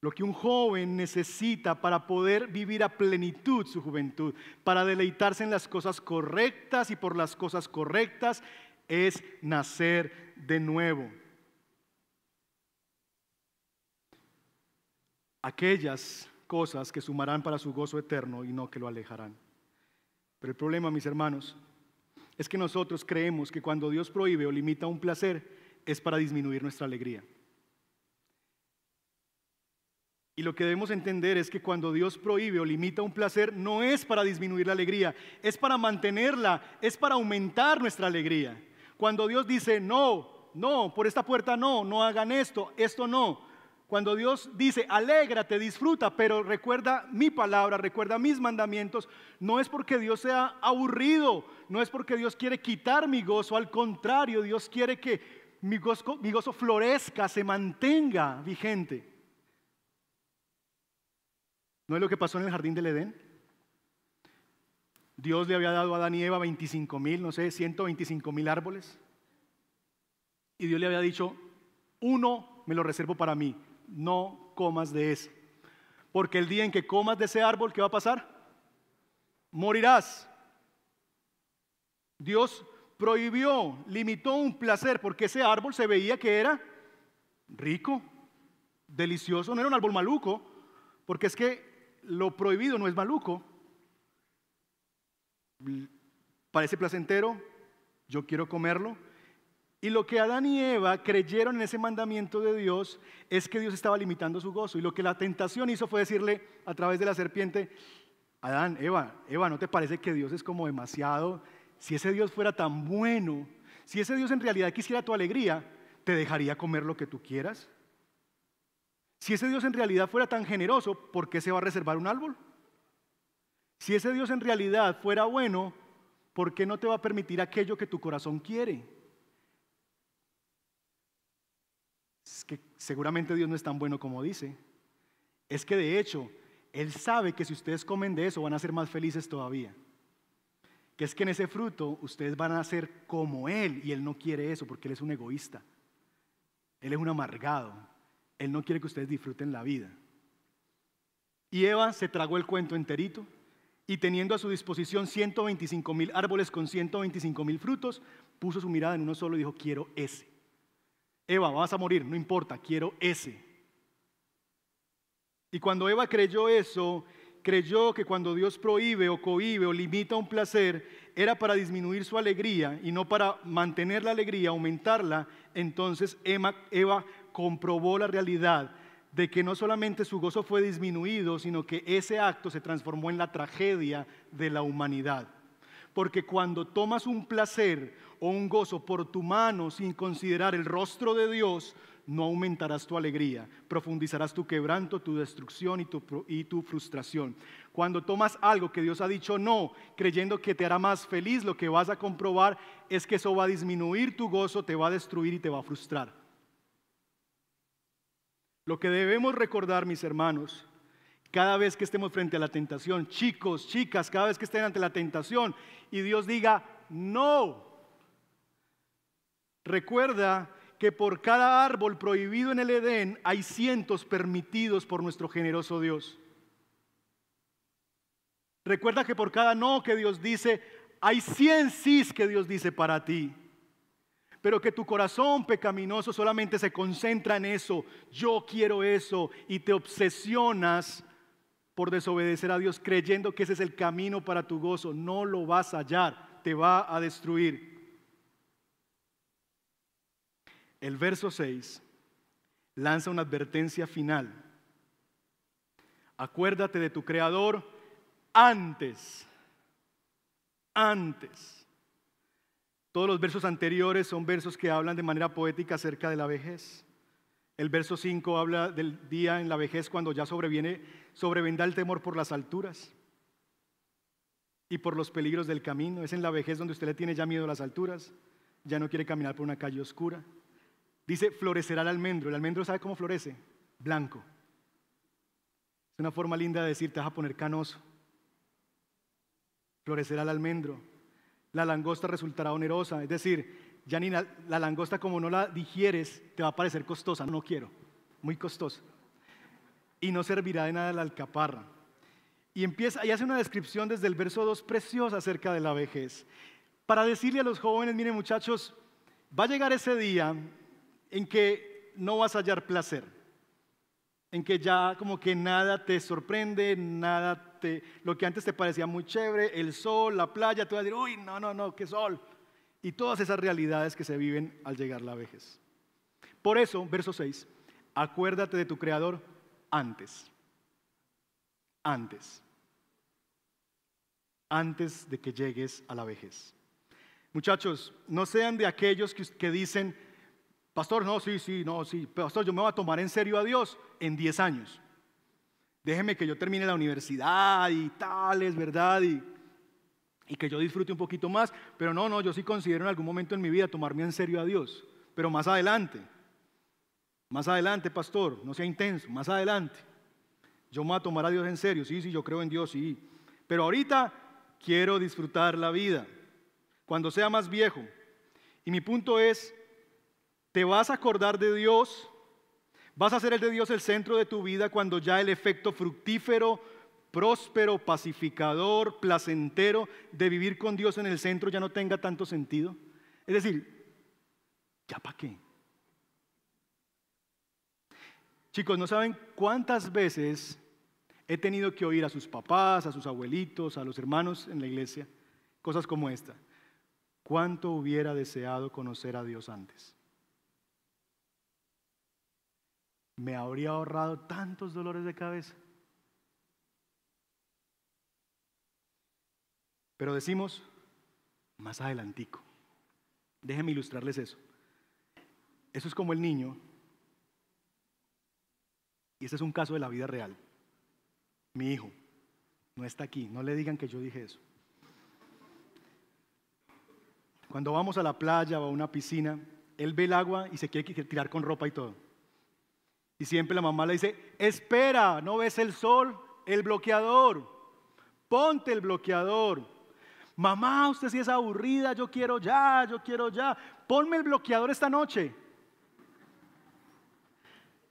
Lo que un joven necesita para poder vivir a plenitud su juventud, para deleitarse en las cosas correctas y por las cosas correctas, es nacer de nuevo. Aquellas cosas que sumarán para su gozo eterno y no que lo alejarán. Pero el problema, mis hermanos, es que nosotros creemos que cuando Dios prohíbe o limita un placer es para disminuir nuestra alegría. Y lo que debemos entender es que cuando Dios prohíbe o limita un placer no es para disminuir la alegría, es para mantenerla, es para aumentar nuestra alegría. Cuando Dios dice, no, no, por esta puerta no, no hagan esto, esto no, cuando Dios dice, alégrate, disfruta, pero recuerda mi palabra, recuerda mis mandamientos, no es porque Dios sea aburrido, no es porque Dios quiere quitar mi gozo, al contrario, Dios quiere que mi gozo, mi gozo florezca, se mantenga vigente. ¿No es lo que pasó en el jardín del Edén? Dios le había dado a Adán y Eva 25 mil, no sé, 125 mil árboles. Y Dios le había dicho, uno me lo reservo para mí, no comas de ese. Porque el día en que comas de ese árbol, ¿qué va a pasar? Morirás. Dios prohibió, limitó un placer porque ese árbol se veía que era rico, delicioso, no era un árbol maluco, porque es que lo prohibido no es maluco. Parece placentero, yo quiero comerlo, y lo que Adán y Eva creyeron en ese mandamiento de Dios es que Dios estaba limitando su gozo. Y lo que la tentación hizo fue decirle a través de la serpiente, Adán, Eva, Eva, ¿no te parece que Dios es como demasiado? Si ese Dios fuera tan bueno, si ese Dios en realidad quisiera tu alegría, ¿te dejaría comer lo que tú quieras? Si ese Dios en realidad fuera tan generoso, ¿por qué se va a reservar un árbol? Si ese Dios en realidad fuera bueno, ¿por qué no te va a permitir aquello que tu corazón quiere? es que seguramente Dios no es tan bueno como dice. Es que de hecho, Él sabe que si ustedes comen de eso van a ser más felices todavía. Que es que en ese fruto ustedes van a ser como Él y Él no quiere eso porque Él es un egoísta. Él es un amargado. Él no quiere que ustedes disfruten la vida. Y Eva se tragó el cuento enterito y teniendo a su disposición 125 mil árboles con 125 mil frutos, puso su mirada en uno solo y dijo, quiero ese. Eva, vas a morir, no importa, quiero ese. Y cuando Eva creyó eso, creyó que cuando Dios prohíbe o cohíbe o limita un placer, era para disminuir su alegría y no para mantener la alegría, aumentarla, entonces Eva, comprobó la realidad de que no solamente su gozo fue disminuido, sino que ese acto se transformó en la tragedia de la humanidad. Porque cuando tomas un placer o un gozo por tu mano sin considerar el rostro de Dios, no aumentarás tu alegría, profundizarás tu quebranto, tu destrucción y tu, y tu, frustración. Cuando tomas algo que Dios ha dicho no, creyendo que te hará más feliz, lo que vas a comprobar es que eso va a disminuir tu gozo, te va a destruir y te va a frustrar. Lo que debemos recordar, mis hermanos, cada vez que estemos frente a la tentación, chicos, chicas, cada vez que estén ante la tentación y Dios diga, no, recuerda que por cada árbol prohibido en el Edén hay cientos permitidos por nuestro generoso Dios. Recuerda que por cada no que Dios dice, hay cien sís que Dios dice para ti. Pero que tu corazón pecaminoso solamente se concentra en eso, yo quiero eso, y te obsesionas por desobedecer a Dios creyendo que ese es el camino para tu gozo. No lo vas a hallar, te va a destruir. el verso 6 lanza una advertencia final. Acuérdate de tu Creador antes, antes. Todos los versos anteriores son versos que hablan de manera poética acerca de la vejez. El verso 5 habla del día en la vejez cuando ya sobreviene, sobrevendrá el temor por las alturas y por los peligros del camino. Es en la vejez donde usted le tiene ya miedo a las alturas, ya no quiere caminar por una calle oscura. Dice, florecerá el almendro. ¿El almendro sabe cómo florece? Blanco. Es una forma linda de decir, te vas a poner canoso. Florecerá el almendro. La langosta resultará onerosa. Es decir, ya ni la, langosta como no la digieres, te va a parecer costosa. No quiero. Muy costosa. Y no servirá de nada la alcaparra. Y empieza, y hace una descripción desde el verso 2 preciosa acerca de la vejez. Para decirle a los jóvenes, miren muchachos, va a llegar ese día en que no vas a hallar placer, en que ya como que nada te sorprende, nada lo que antes te parecía muy chévere, el sol, la playa, te vas a decir, uy, no, no, no, qué sol. Y todas esas realidades que se viven al llegar la vejez. Por eso, verso 6, acuérdate de tu Creador antes, antes, antes de que llegues a la vejez. Muchachos, no sean de aquellos que, que dicen, Pastor, no, sí, sí, no, sí. Pastor, yo me voy a tomar en serio a Dios en 10 años. Déjeme que yo termine la universidad y tales, ¿verdad? Y, y que yo disfrute un poquito más. Pero no, no, yo sí considero en algún momento en mi vida tomarme en serio a Dios. Pero más adelante. Más adelante, pastor, no sea intenso, más adelante. Yo me voy a tomar a Dios en serio, sí, sí, yo creo en Dios, sí. Pero ahorita quiero disfrutar la vida. Cuando sea más viejo. Y mi punto es, te vas a acordar de Dios, vas a hacer el de Dios el centro de tu vida cuando ya el efecto fructífero, próspero, pacificador, placentero de vivir con Dios en el centro ya no tenga tanto sentido. Es decir, ¿ya para qué? Chicos, ¿no saben cuántas veces he tenido que oír a sus papás, a sus abuelitos, a los hermanos en la iglesia, cosas como esta? ¿Cuánto hubiera deseado conocer a Dios antes? Me habría ahorrado tantos dolores de cabeza. Pero decimos, más adelantico. Déjenme ilustrarles eso. Eso es como el niño. Y este es un caso de la vida real. Mi hijo no está aquí. No le digan que yo dije eso. Cuando vamos a la playa o a una piscina, él ve el agua y se quiere tirar con ropa y todo. Y siempre la mamá le dice, espera, ¿no ves el sol? El bloqueador. Ponte el bloqueador. Mamá, usted sí es aburrida, yo quiero ya, yo quiero ya. Ponme el bloqueador esta noche.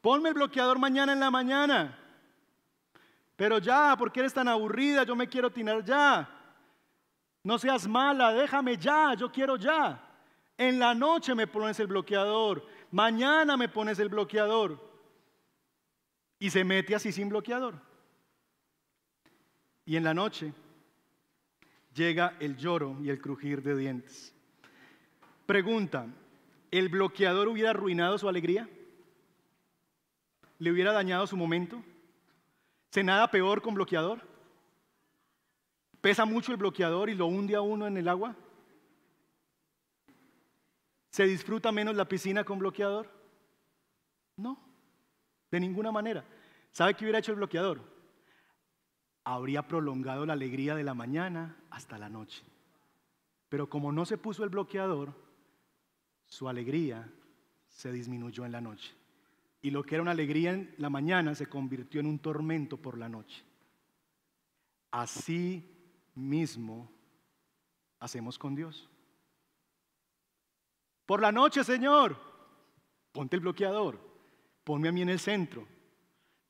Ponme el bloqueador mañana en la mañana. Pero ya, ¿por qué eres tan aburrida? Yo me quiero tirar ya. No seas mala, déjame ya, yo quiero ya. En la noche me pones el bloqueador, mañana me pones el bloqueador y se mete así sin bloqueador. Y en la noche llega el lloro y el crujir de dientes. Pregunta, ¿el bloqueador hubiera arruinado su alegría? le hubiera dañado su momento? ¿Se nada peor con bloqueador? ¿Pesa mucho el bloqueador y lo hunde a uno en el agua? ¿Se disfruta menos la piscina con bloqueador? No, de ninguna manera. ¿Sabe qué hubiera hecho el bloqueador? Habría prolongado la alegría de la mañana hasta la noche. Pero como no se puso el bloqueador, su alegría se disminuyó en la noche. Y lo que era una alegría en la mañana se convirtió en un tormento por la noche. Así mismo hacemos con Dios. Por la noche, Señor, ponte el bloqueador, ponme a mí en el centro.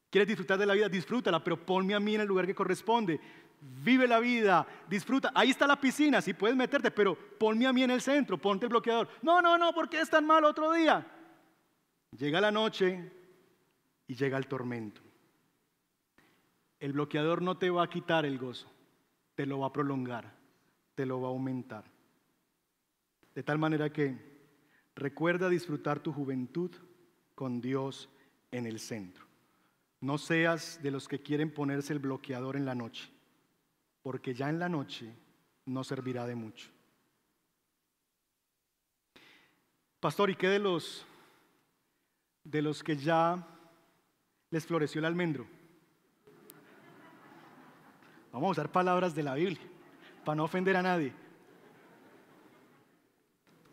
¿Quieres disfrutar de la vida? Disfrútala, pero ponme a mí en el lugar que corresponde. Vive la vida, disfruta. Ahí está la piscina, si puedes meterte, pero ponme a mí en el centro, ponte el bloqueador. No, no, no, porque es tan mal otro día. Llega la noche y llega el tormento. El bloqueador no te va a quitar el gozo, te lo va a prolongar, te lo va a aumentar. De tal manera que Recuerda disfrutar tu juventud con Dios en el centro. No seas de los que quieren ponerse el bloqueador en la noche, porque ya en la noche no servirá de mucho. Pastor, ¿y qué de los de los que ya les floreció el almendro? Vamos a usar palabras de la Biblia para no ofender a nadie.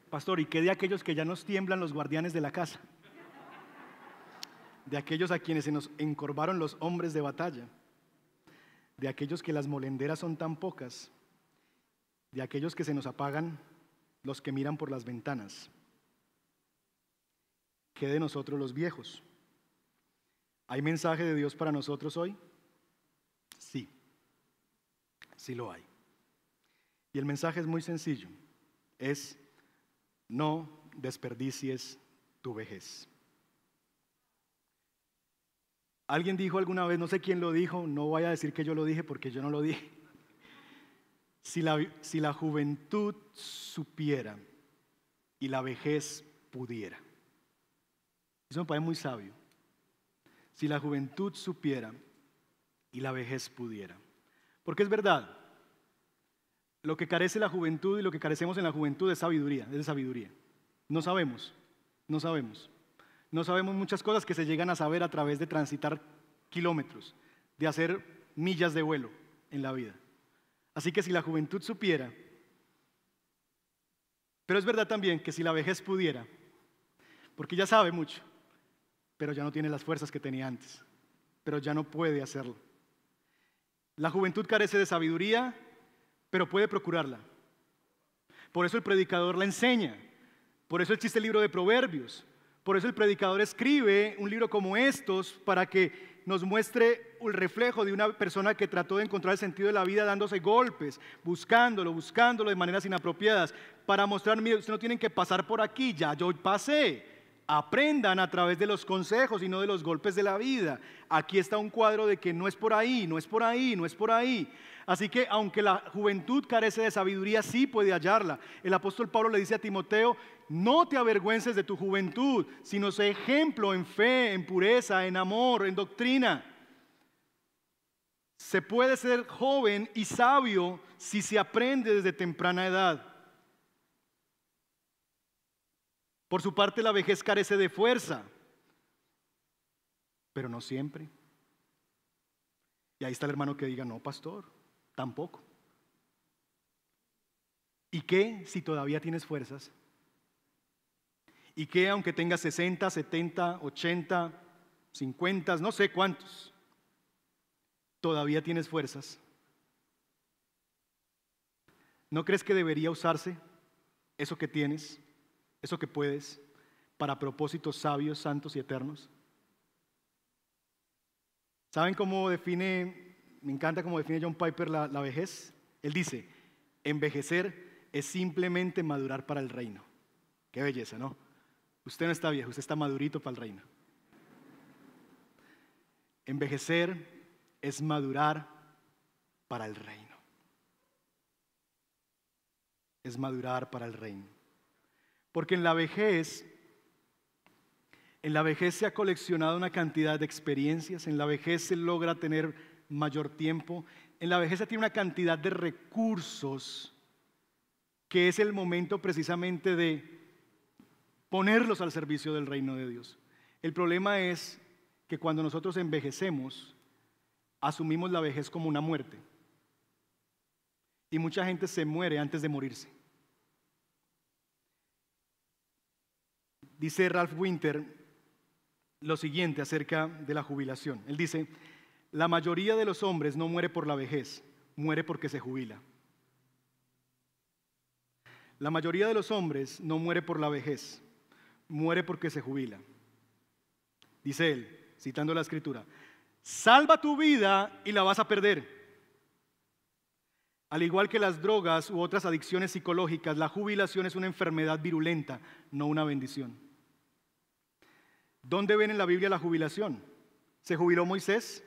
Pastor, ¿y qué de aquellos que ya nos tiemblan los guardianes de la casa? De aquellos a quienes se nos encorvaron los hombres de batalla. De aquellos que las molenderas son tan pocas. De aquellos que se nos apagan los que miran por las ventanas. ¿Qué de nosotros los viejos? ¿Hay mensaje de Dios para nosotros hoy? Sí, sí lo hay. Y el mensaje es muy sencillo. Es no desperdicies tu vejez. Alguien dijo alguna vez, no sé quién lo dijo, no voy a decir que yo lo dije porque yo no lo dije. Si la, si la juventud supiera y la vejez pudiera. Eso me parece muy sabio. Si la juventud supiera y la vejez pudiera. Porque es verdad, lo que carece la juventud y lo que carecemos en la juventud es sabiduría, es de sabiduría. No sabemos, no sabemos. No sabemos muchas cosas que se llegan a saber a través de transitar kilómetros, de hacer millas de vuelo en la vida. Así que si la juventud supiera, pero es verdad también que si la vejez pudiera, porque ya sabe mucho, pero ya no tiene las fuerzas que tenía antes, pero ya no puede hacerlo. La juventud carece de sabiduría pero puede procurarla. Por eso el predicador la enseña. Por eso existe el libro de Proverbios. Por eso el predicador escribe un libro como estos para que nos muestre el reflejo de una persona que trató de encontrar el sentido de la vida dándose golpes, buscándolo, buscándolo de maneras inapropiadas, para mostrar, mire, ustedes no tienen que pasar por aquí, ya yo pasé. Aprendan a través de los consejos y no de los golpes de la vida. Aquí está un cuadro de que no es por ahí, no es por ahí, no es por ahí. Así que aunque la juventud carece de sabiduría, sí puede hallarla. El apóstol Pablo le dice a Timoteo, no te avergüences de tu juventud, sino sé ejemplo en fe, en pureza, en amor, en doctrina. Se puede ser joven y sabio si se aprende desde temprana edad. Por su parte, la vejez carece de fuerza, pero no siempre. Y ahí está el hermano que diga, no, pastor, Tampoco. ¿Y qué si todavía tienes fuerzas? ¿Y qué aunque tengas 60, 70, 80, 50, no sé cuántos? ¿Todavía tienes fuerzas? ¿No crees que debería usarse eso que tienes, eso que puedes, para propósitos sabios, santos y eternos? ¿Saben cómo define me encanta cómo define John Piper la, vejez. Él dice, envejecer es simplemente madurar para el reino. Qué belleza, ¿no? Usted no está viejo, usted está madurito para el reino. Envejecer es madurar para el reino. Es madurar para el reino. Porque en la vejez En la vejez se ha coleccionado una cantidad de experiencias, en la vejez se logra tener mayor tiempo, en la vejez se tiene una cantidad de recursos que es el momento precisamente de ponerlos al servicio del reino de Dios. El problema es que cuando nosotros envejecemos, asumimos la vejez como una muerte. Y mucha gente se muere antes de morirse. Dice Ralph Winter lo siguiente acerca de la jubilación. Él dice, la mayoría de los hombres no muere por la vejez, muere porque se jubila. La mayoría de los hombres no muere por la vejez, muere porque se jubila. Dice él, citando la escritura, salva tu vida y la vas a perder. Al igual que las drogas u otras adicciones psicológicas, la jubilación es una enfermedad virulenta, no una bendición. ¿Dónde ven en la Biblia la jubilación? ¿Se jubiló Moisés?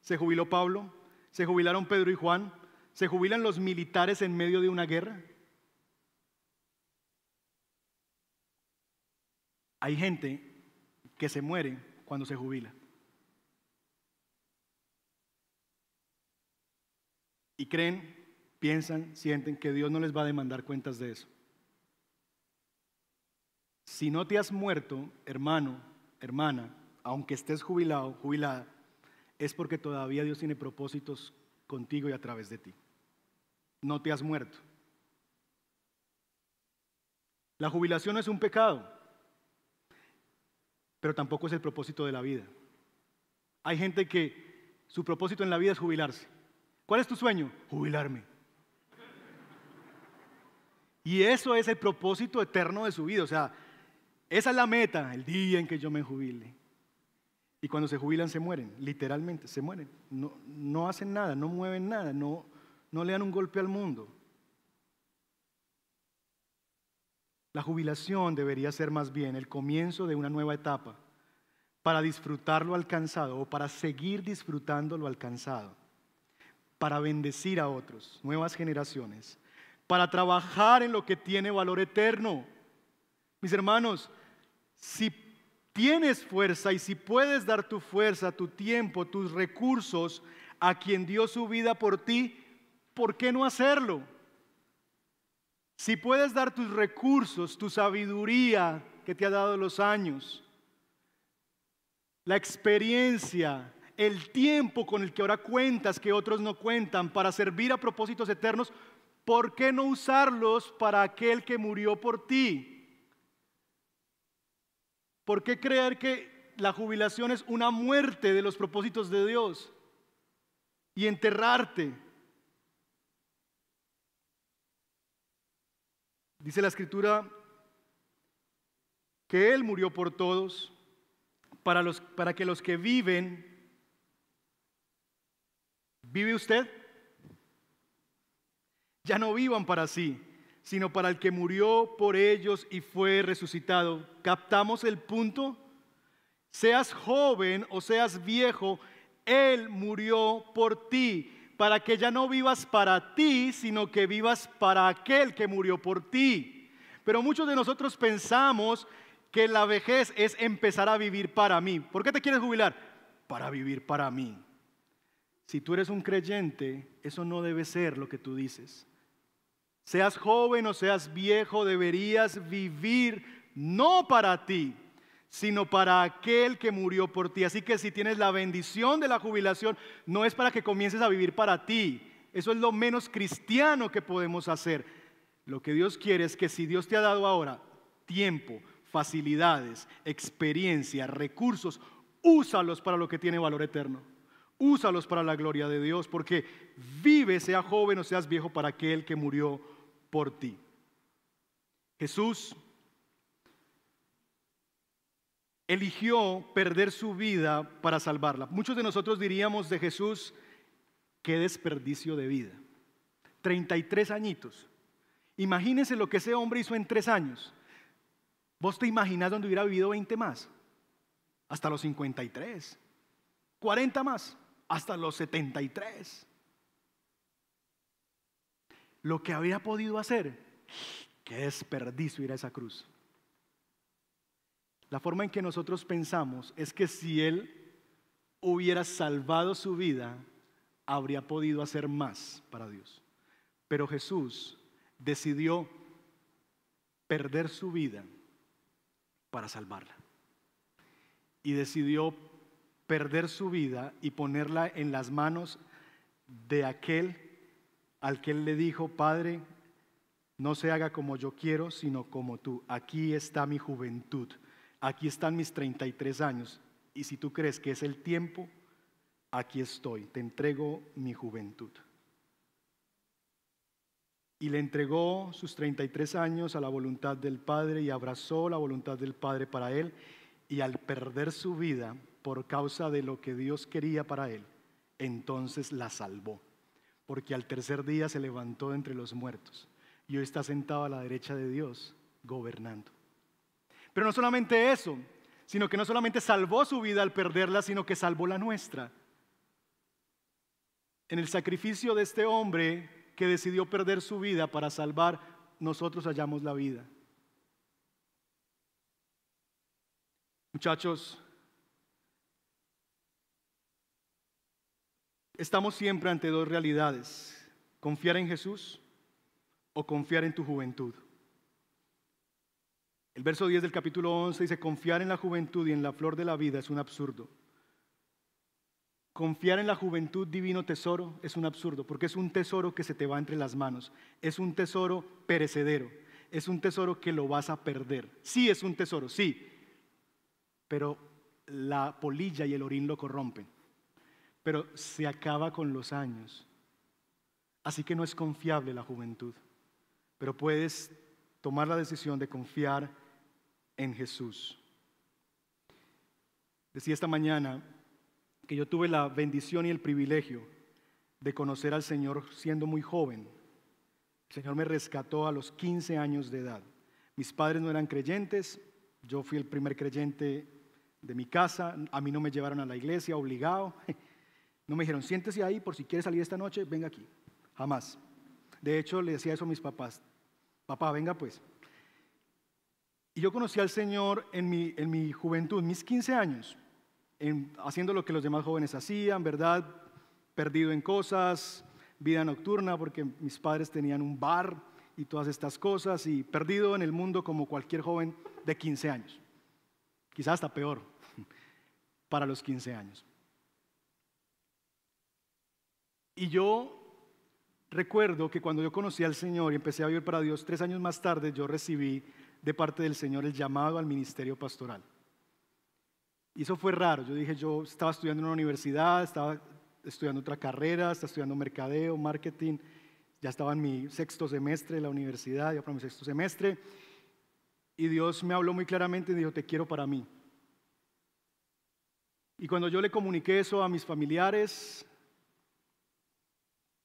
¿Se jubiló Pablo? ¿Se jubilaron Pedro y Juan? ¿Se jubilan los militares en medio de una guerra? Hay gente que se muere cuando se jubila. Y creen, piensan, sienten que Dios no les va a demandar cuentas de eso. Si no te has muerto, hermano, hermana, aunque estés jubilado, jubilada, es porque todavía Dios tiene propósitos contigo y a través de ti. No te has muerto. La jubilación no es un pecado pero tampoco es el propósito de la vida. Hay gente que su propósito en la vida es jubilarse. ¿Cuál es tu sueño? Jubilarme. Y eso es el propósito eterno de su vida. O sea, esa es la meta, el día en que yo me jubile. Y cuando se jubilan se mueren, literalmente, se mueren. No, no hacen nada, no mueven nada, no, no le dan un golpe al mundo. La jubilación debería ser más bien el comienzo de una nueva etapa para disfrutar lo alcanzado o para seguir disfrutando lo alcanzado, para bendecir a otros, nuevas generaciones, para trabajar en lo que tiene valor eterno. Mis hermanos, si tienes fuerza y si puedes dar tu fuerza, tu tiempo, tus recursos a quien dio su vida por ti, ¿por qué no hacerlo? Si puedes dar tus recursos, tu sabiduría que te ha dado los años, la experiencia, el tiempo con el que ahora cuentas que otros no cuentan para servir a propósitos eternos, ¿por qué no usarlos para aquel que murió por ti? ¿Por qué creer que la jubilación es una muerte de los propósitos de Dios y enterrarte? Dice la escritura que Él murió por todos, para, los, para que los que viven, ¿vive usted? Ya no vivan para sí, sino para el que murió por ellos y fue resucitado. ¿Captamos el punto? Seas joven o seas viejo, Él murió por ti para que ya no vivas para ti, sino que vivas para aquel que murió por ti. Pero muchos de nosotros pensamos que la vejez es empezar a vivir para mí. ¿Por qué te quieres jubilar? Para vivir para mí. Si tú eres un creyente, eso no debe ser lo que tú dices. Seas joven o seas viejo, deberías vivir no para ti, sino para aquel que murió por ti. Así que si tienes la bendición de la jubilación, no es para que comiences a vivir para ti. Eso es lo menos cristiano que podemos hacer. Lo que Dios quiere es que si Dios te ha dado ahora tiempo, facilidades, experiencia, recursos, úsalos para lo que tiene valor eterno. Úsalos para la gloria de Dios, porque vive, sea joven o seas viejo, para aquel que murió por ti. Jesús eligió perder su vida para salvarla. Muchos de nosotros diríamos de Jesús, qué desperdicio de vida. 33 añitos. Imagínense lo que ese hombre hizo en tres años. ¿Vos te imaginas donde hubiera vivido 20 más? Hasta los 53. 40 más. Hasta los 73. Lo que había podido hacer, qué desperdicio ir a esa cruz. La forma en que nosotros pensamos es que si Él hubiera salvado su vida, habría podido hacer más para Dios. Pero Jesús decidió perder su vida para salvarla. Y decidió perder su vida y ponerla en las manos de aquel al que él le dijo, Padre, no se haga como yo quiero, sino como tú. Aquí está mi juventud, aquí están mis 33 años. Y si tú crees que es el tiempo, aquí estoy, te entrego mi juventud. Y le entregó sus 33 años a la voluntad del Padre y abrazó la voluntad del Padre para él. Y al perder su vida por causa de lo que Dios quería para él, entonces la salvó. Porque al tercer día se levantó entre los muertos y hoy está sentado a la derecha de Dios gobernando. Pero no solamente eso, sino que no solamente salvó su vida al perderla, sino que salvó la nuestra. En el sacrificio de este hombre que decidió perder su vida para salvar, nosotros hallamos la vida. Muchachos, estamos siempre ante dos realidades, confiar en Jesús o confiar en tu juventud. El verso 10 del capítulo 11 dice, confiar en la juventud y en la flor de la vida es un absurdo. Confiar en la juventud divino tesoro es un absurdo, porque es un tesoro que se te va entre las manos, es un tesoro perecedero, es un tesoro que lo vas a perder. Sí es un tesoro, sí, pero la polilla y el orín lo corrompen, pero se acaba con los años. Así que no es confiable la juventud, pero puedes tomar la decisión de confiar en Jesús. Decía esta mañana, que yo tuve la bendición y el privilegio de conocer al Señor siendo muy joven. El Señor me rescató a los 15 años de edad. Mis padres no eran creyentes, yo fui el primer creyente de mi casa, a mí no me llevaron a la iglesia obligado, no me dijeron, siéntese ahí por si quiere salir esta noche, venga aquí, jamás. De hecho, le decía eso a mis papás, papá, venga pues. Y yo conocí al Señor en mi, en mi juventud, mis 15 años haciendo lo que los demás jóvenes hacían, ¿verdad? Perdido en cosas, vida nocturna, porque mis padres tenían un bar y todas estas cosas, y perdido en el mundo como cualquier joven de 15 años. Quizás hasta peor <laughs> para los 15 años. Y yo recuerdo que cuando yo conocí al Señor y empecé a vivir para Dios, tres años más tarde yo recibí de parte del Señor el llamado al ministerio pastoral. Y eso fue raro. Yo dije, yo estaba estudiando en una universidad, estaba estudiando otra carrera, estaba estudiando mercadeo, marketing, ya estaba en mi sexto semestre de la universidad, ya para mi sexto semestre. Y Dios me habló muy claramente y dijo, te quiero para mí. Y cuando yo le comuniqué eso a mis familiares,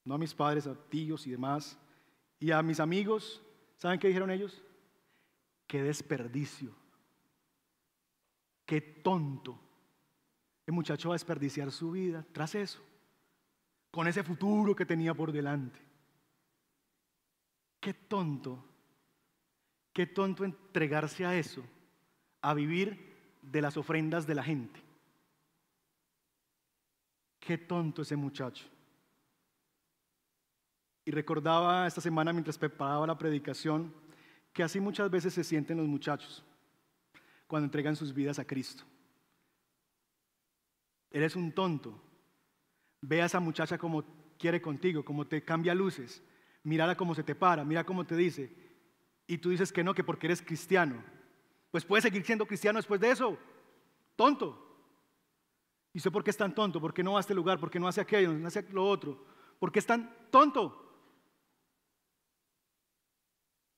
no a mis padres, a tíos y demás, y a mis amigos, ¿saben qué dijeron ellos? Qué desperdicio. Qué tonto. El muchacho va a desperdiciar su vida tras eso, con ese futuro que tenía por delante. Qué tonto, qué tonto entregarse a eso, a vivir de las ofrendas de la gente. Qué tonto ese muchacho. Y recordaba esta semana mientras preparaba la predicación que así muchas veces se sienten los muchachos cuando entregan sus vidas a Cristo. Eres un tonto. Ve a esa muchacha como quiere contigo, como te cambia luces. Mírala como se te para, mira cómo te dice. Y tú dices que no, que porque eres cristiano. Pues puedes seguir siendo cristiano después de eso. Tonto. ¿Y sé por qué es tan tonto? ¿Por qué no va a este lugar? ¿Por qué no hace aquello? ¿No hace lo otro? ¿Por qué es tan tonto?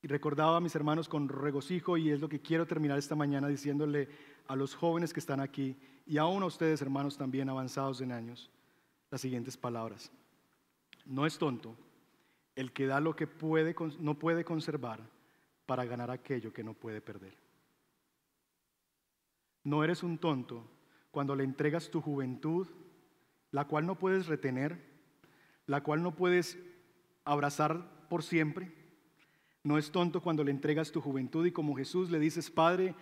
Y recordaba a mis hermanos con regocijo y es lo que quiero terminar esta mañana diciéndole a los jóvenes que están aquí y aún a ustedes hermanos también avanzados en años las siguientes palabras. No es tonto el que da lo que puede, no puede conservar para ganar aquello que no puede perder. No eres un tonto cuando le entregas tu juventud, la cual no puedes retener, la cual no puedes abrazar por siempre no es tonto cuando le entregas tu juventud y como Jesús le dices, Padre,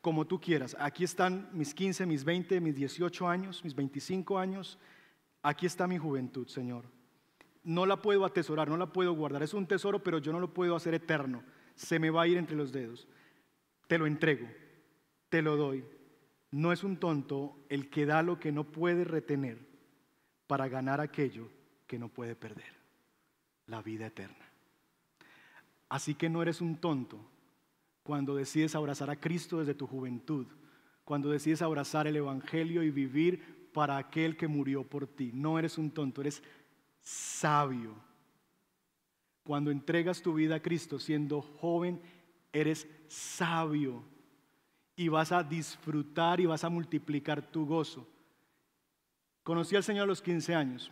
como tú quieras. Aquí están mis 15, mis 20, mis 18 años, mis 25 años. Aquí está mi juventud, Señor. No la puedo atesorar, no la puedo guardar. Es un tesoro, pero yo no lo puedo hacer eterno. Se me va a ir entre los dedos. Te lo entrego, te lo doy. No es un tonto el que da lo que no puede retener para ganar aquello que no puede perder, la vida eterna. Así que no eres un tonto cuando decides abrazar a Cristo desde tu juventud, cuando decides abrazar el Evangelio y vivir para aquel que murió por ti. No eres un tonto, eres sabio. Cuando entregas tu vida a Cristo siendo joven, eres sabio y vas a disfrutar y vas a multiplicar tu gozo. Conocí al Señor a los 15 años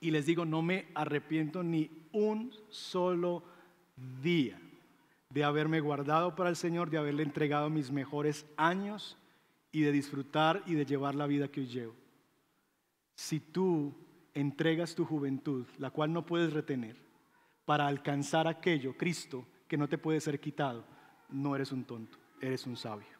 y les digo, no me arrepiento ni un solo día de haberme guardado para el Señor, de haberle entregado mis mejores años y de disfrutar y de llevar la vida que hoy llevo. Si tú entregas tu juventud, la cual no puedes retener, para alcanzar aquello, Cristo, que no te puede ser quitado, no eres un tonto, eres un sabio.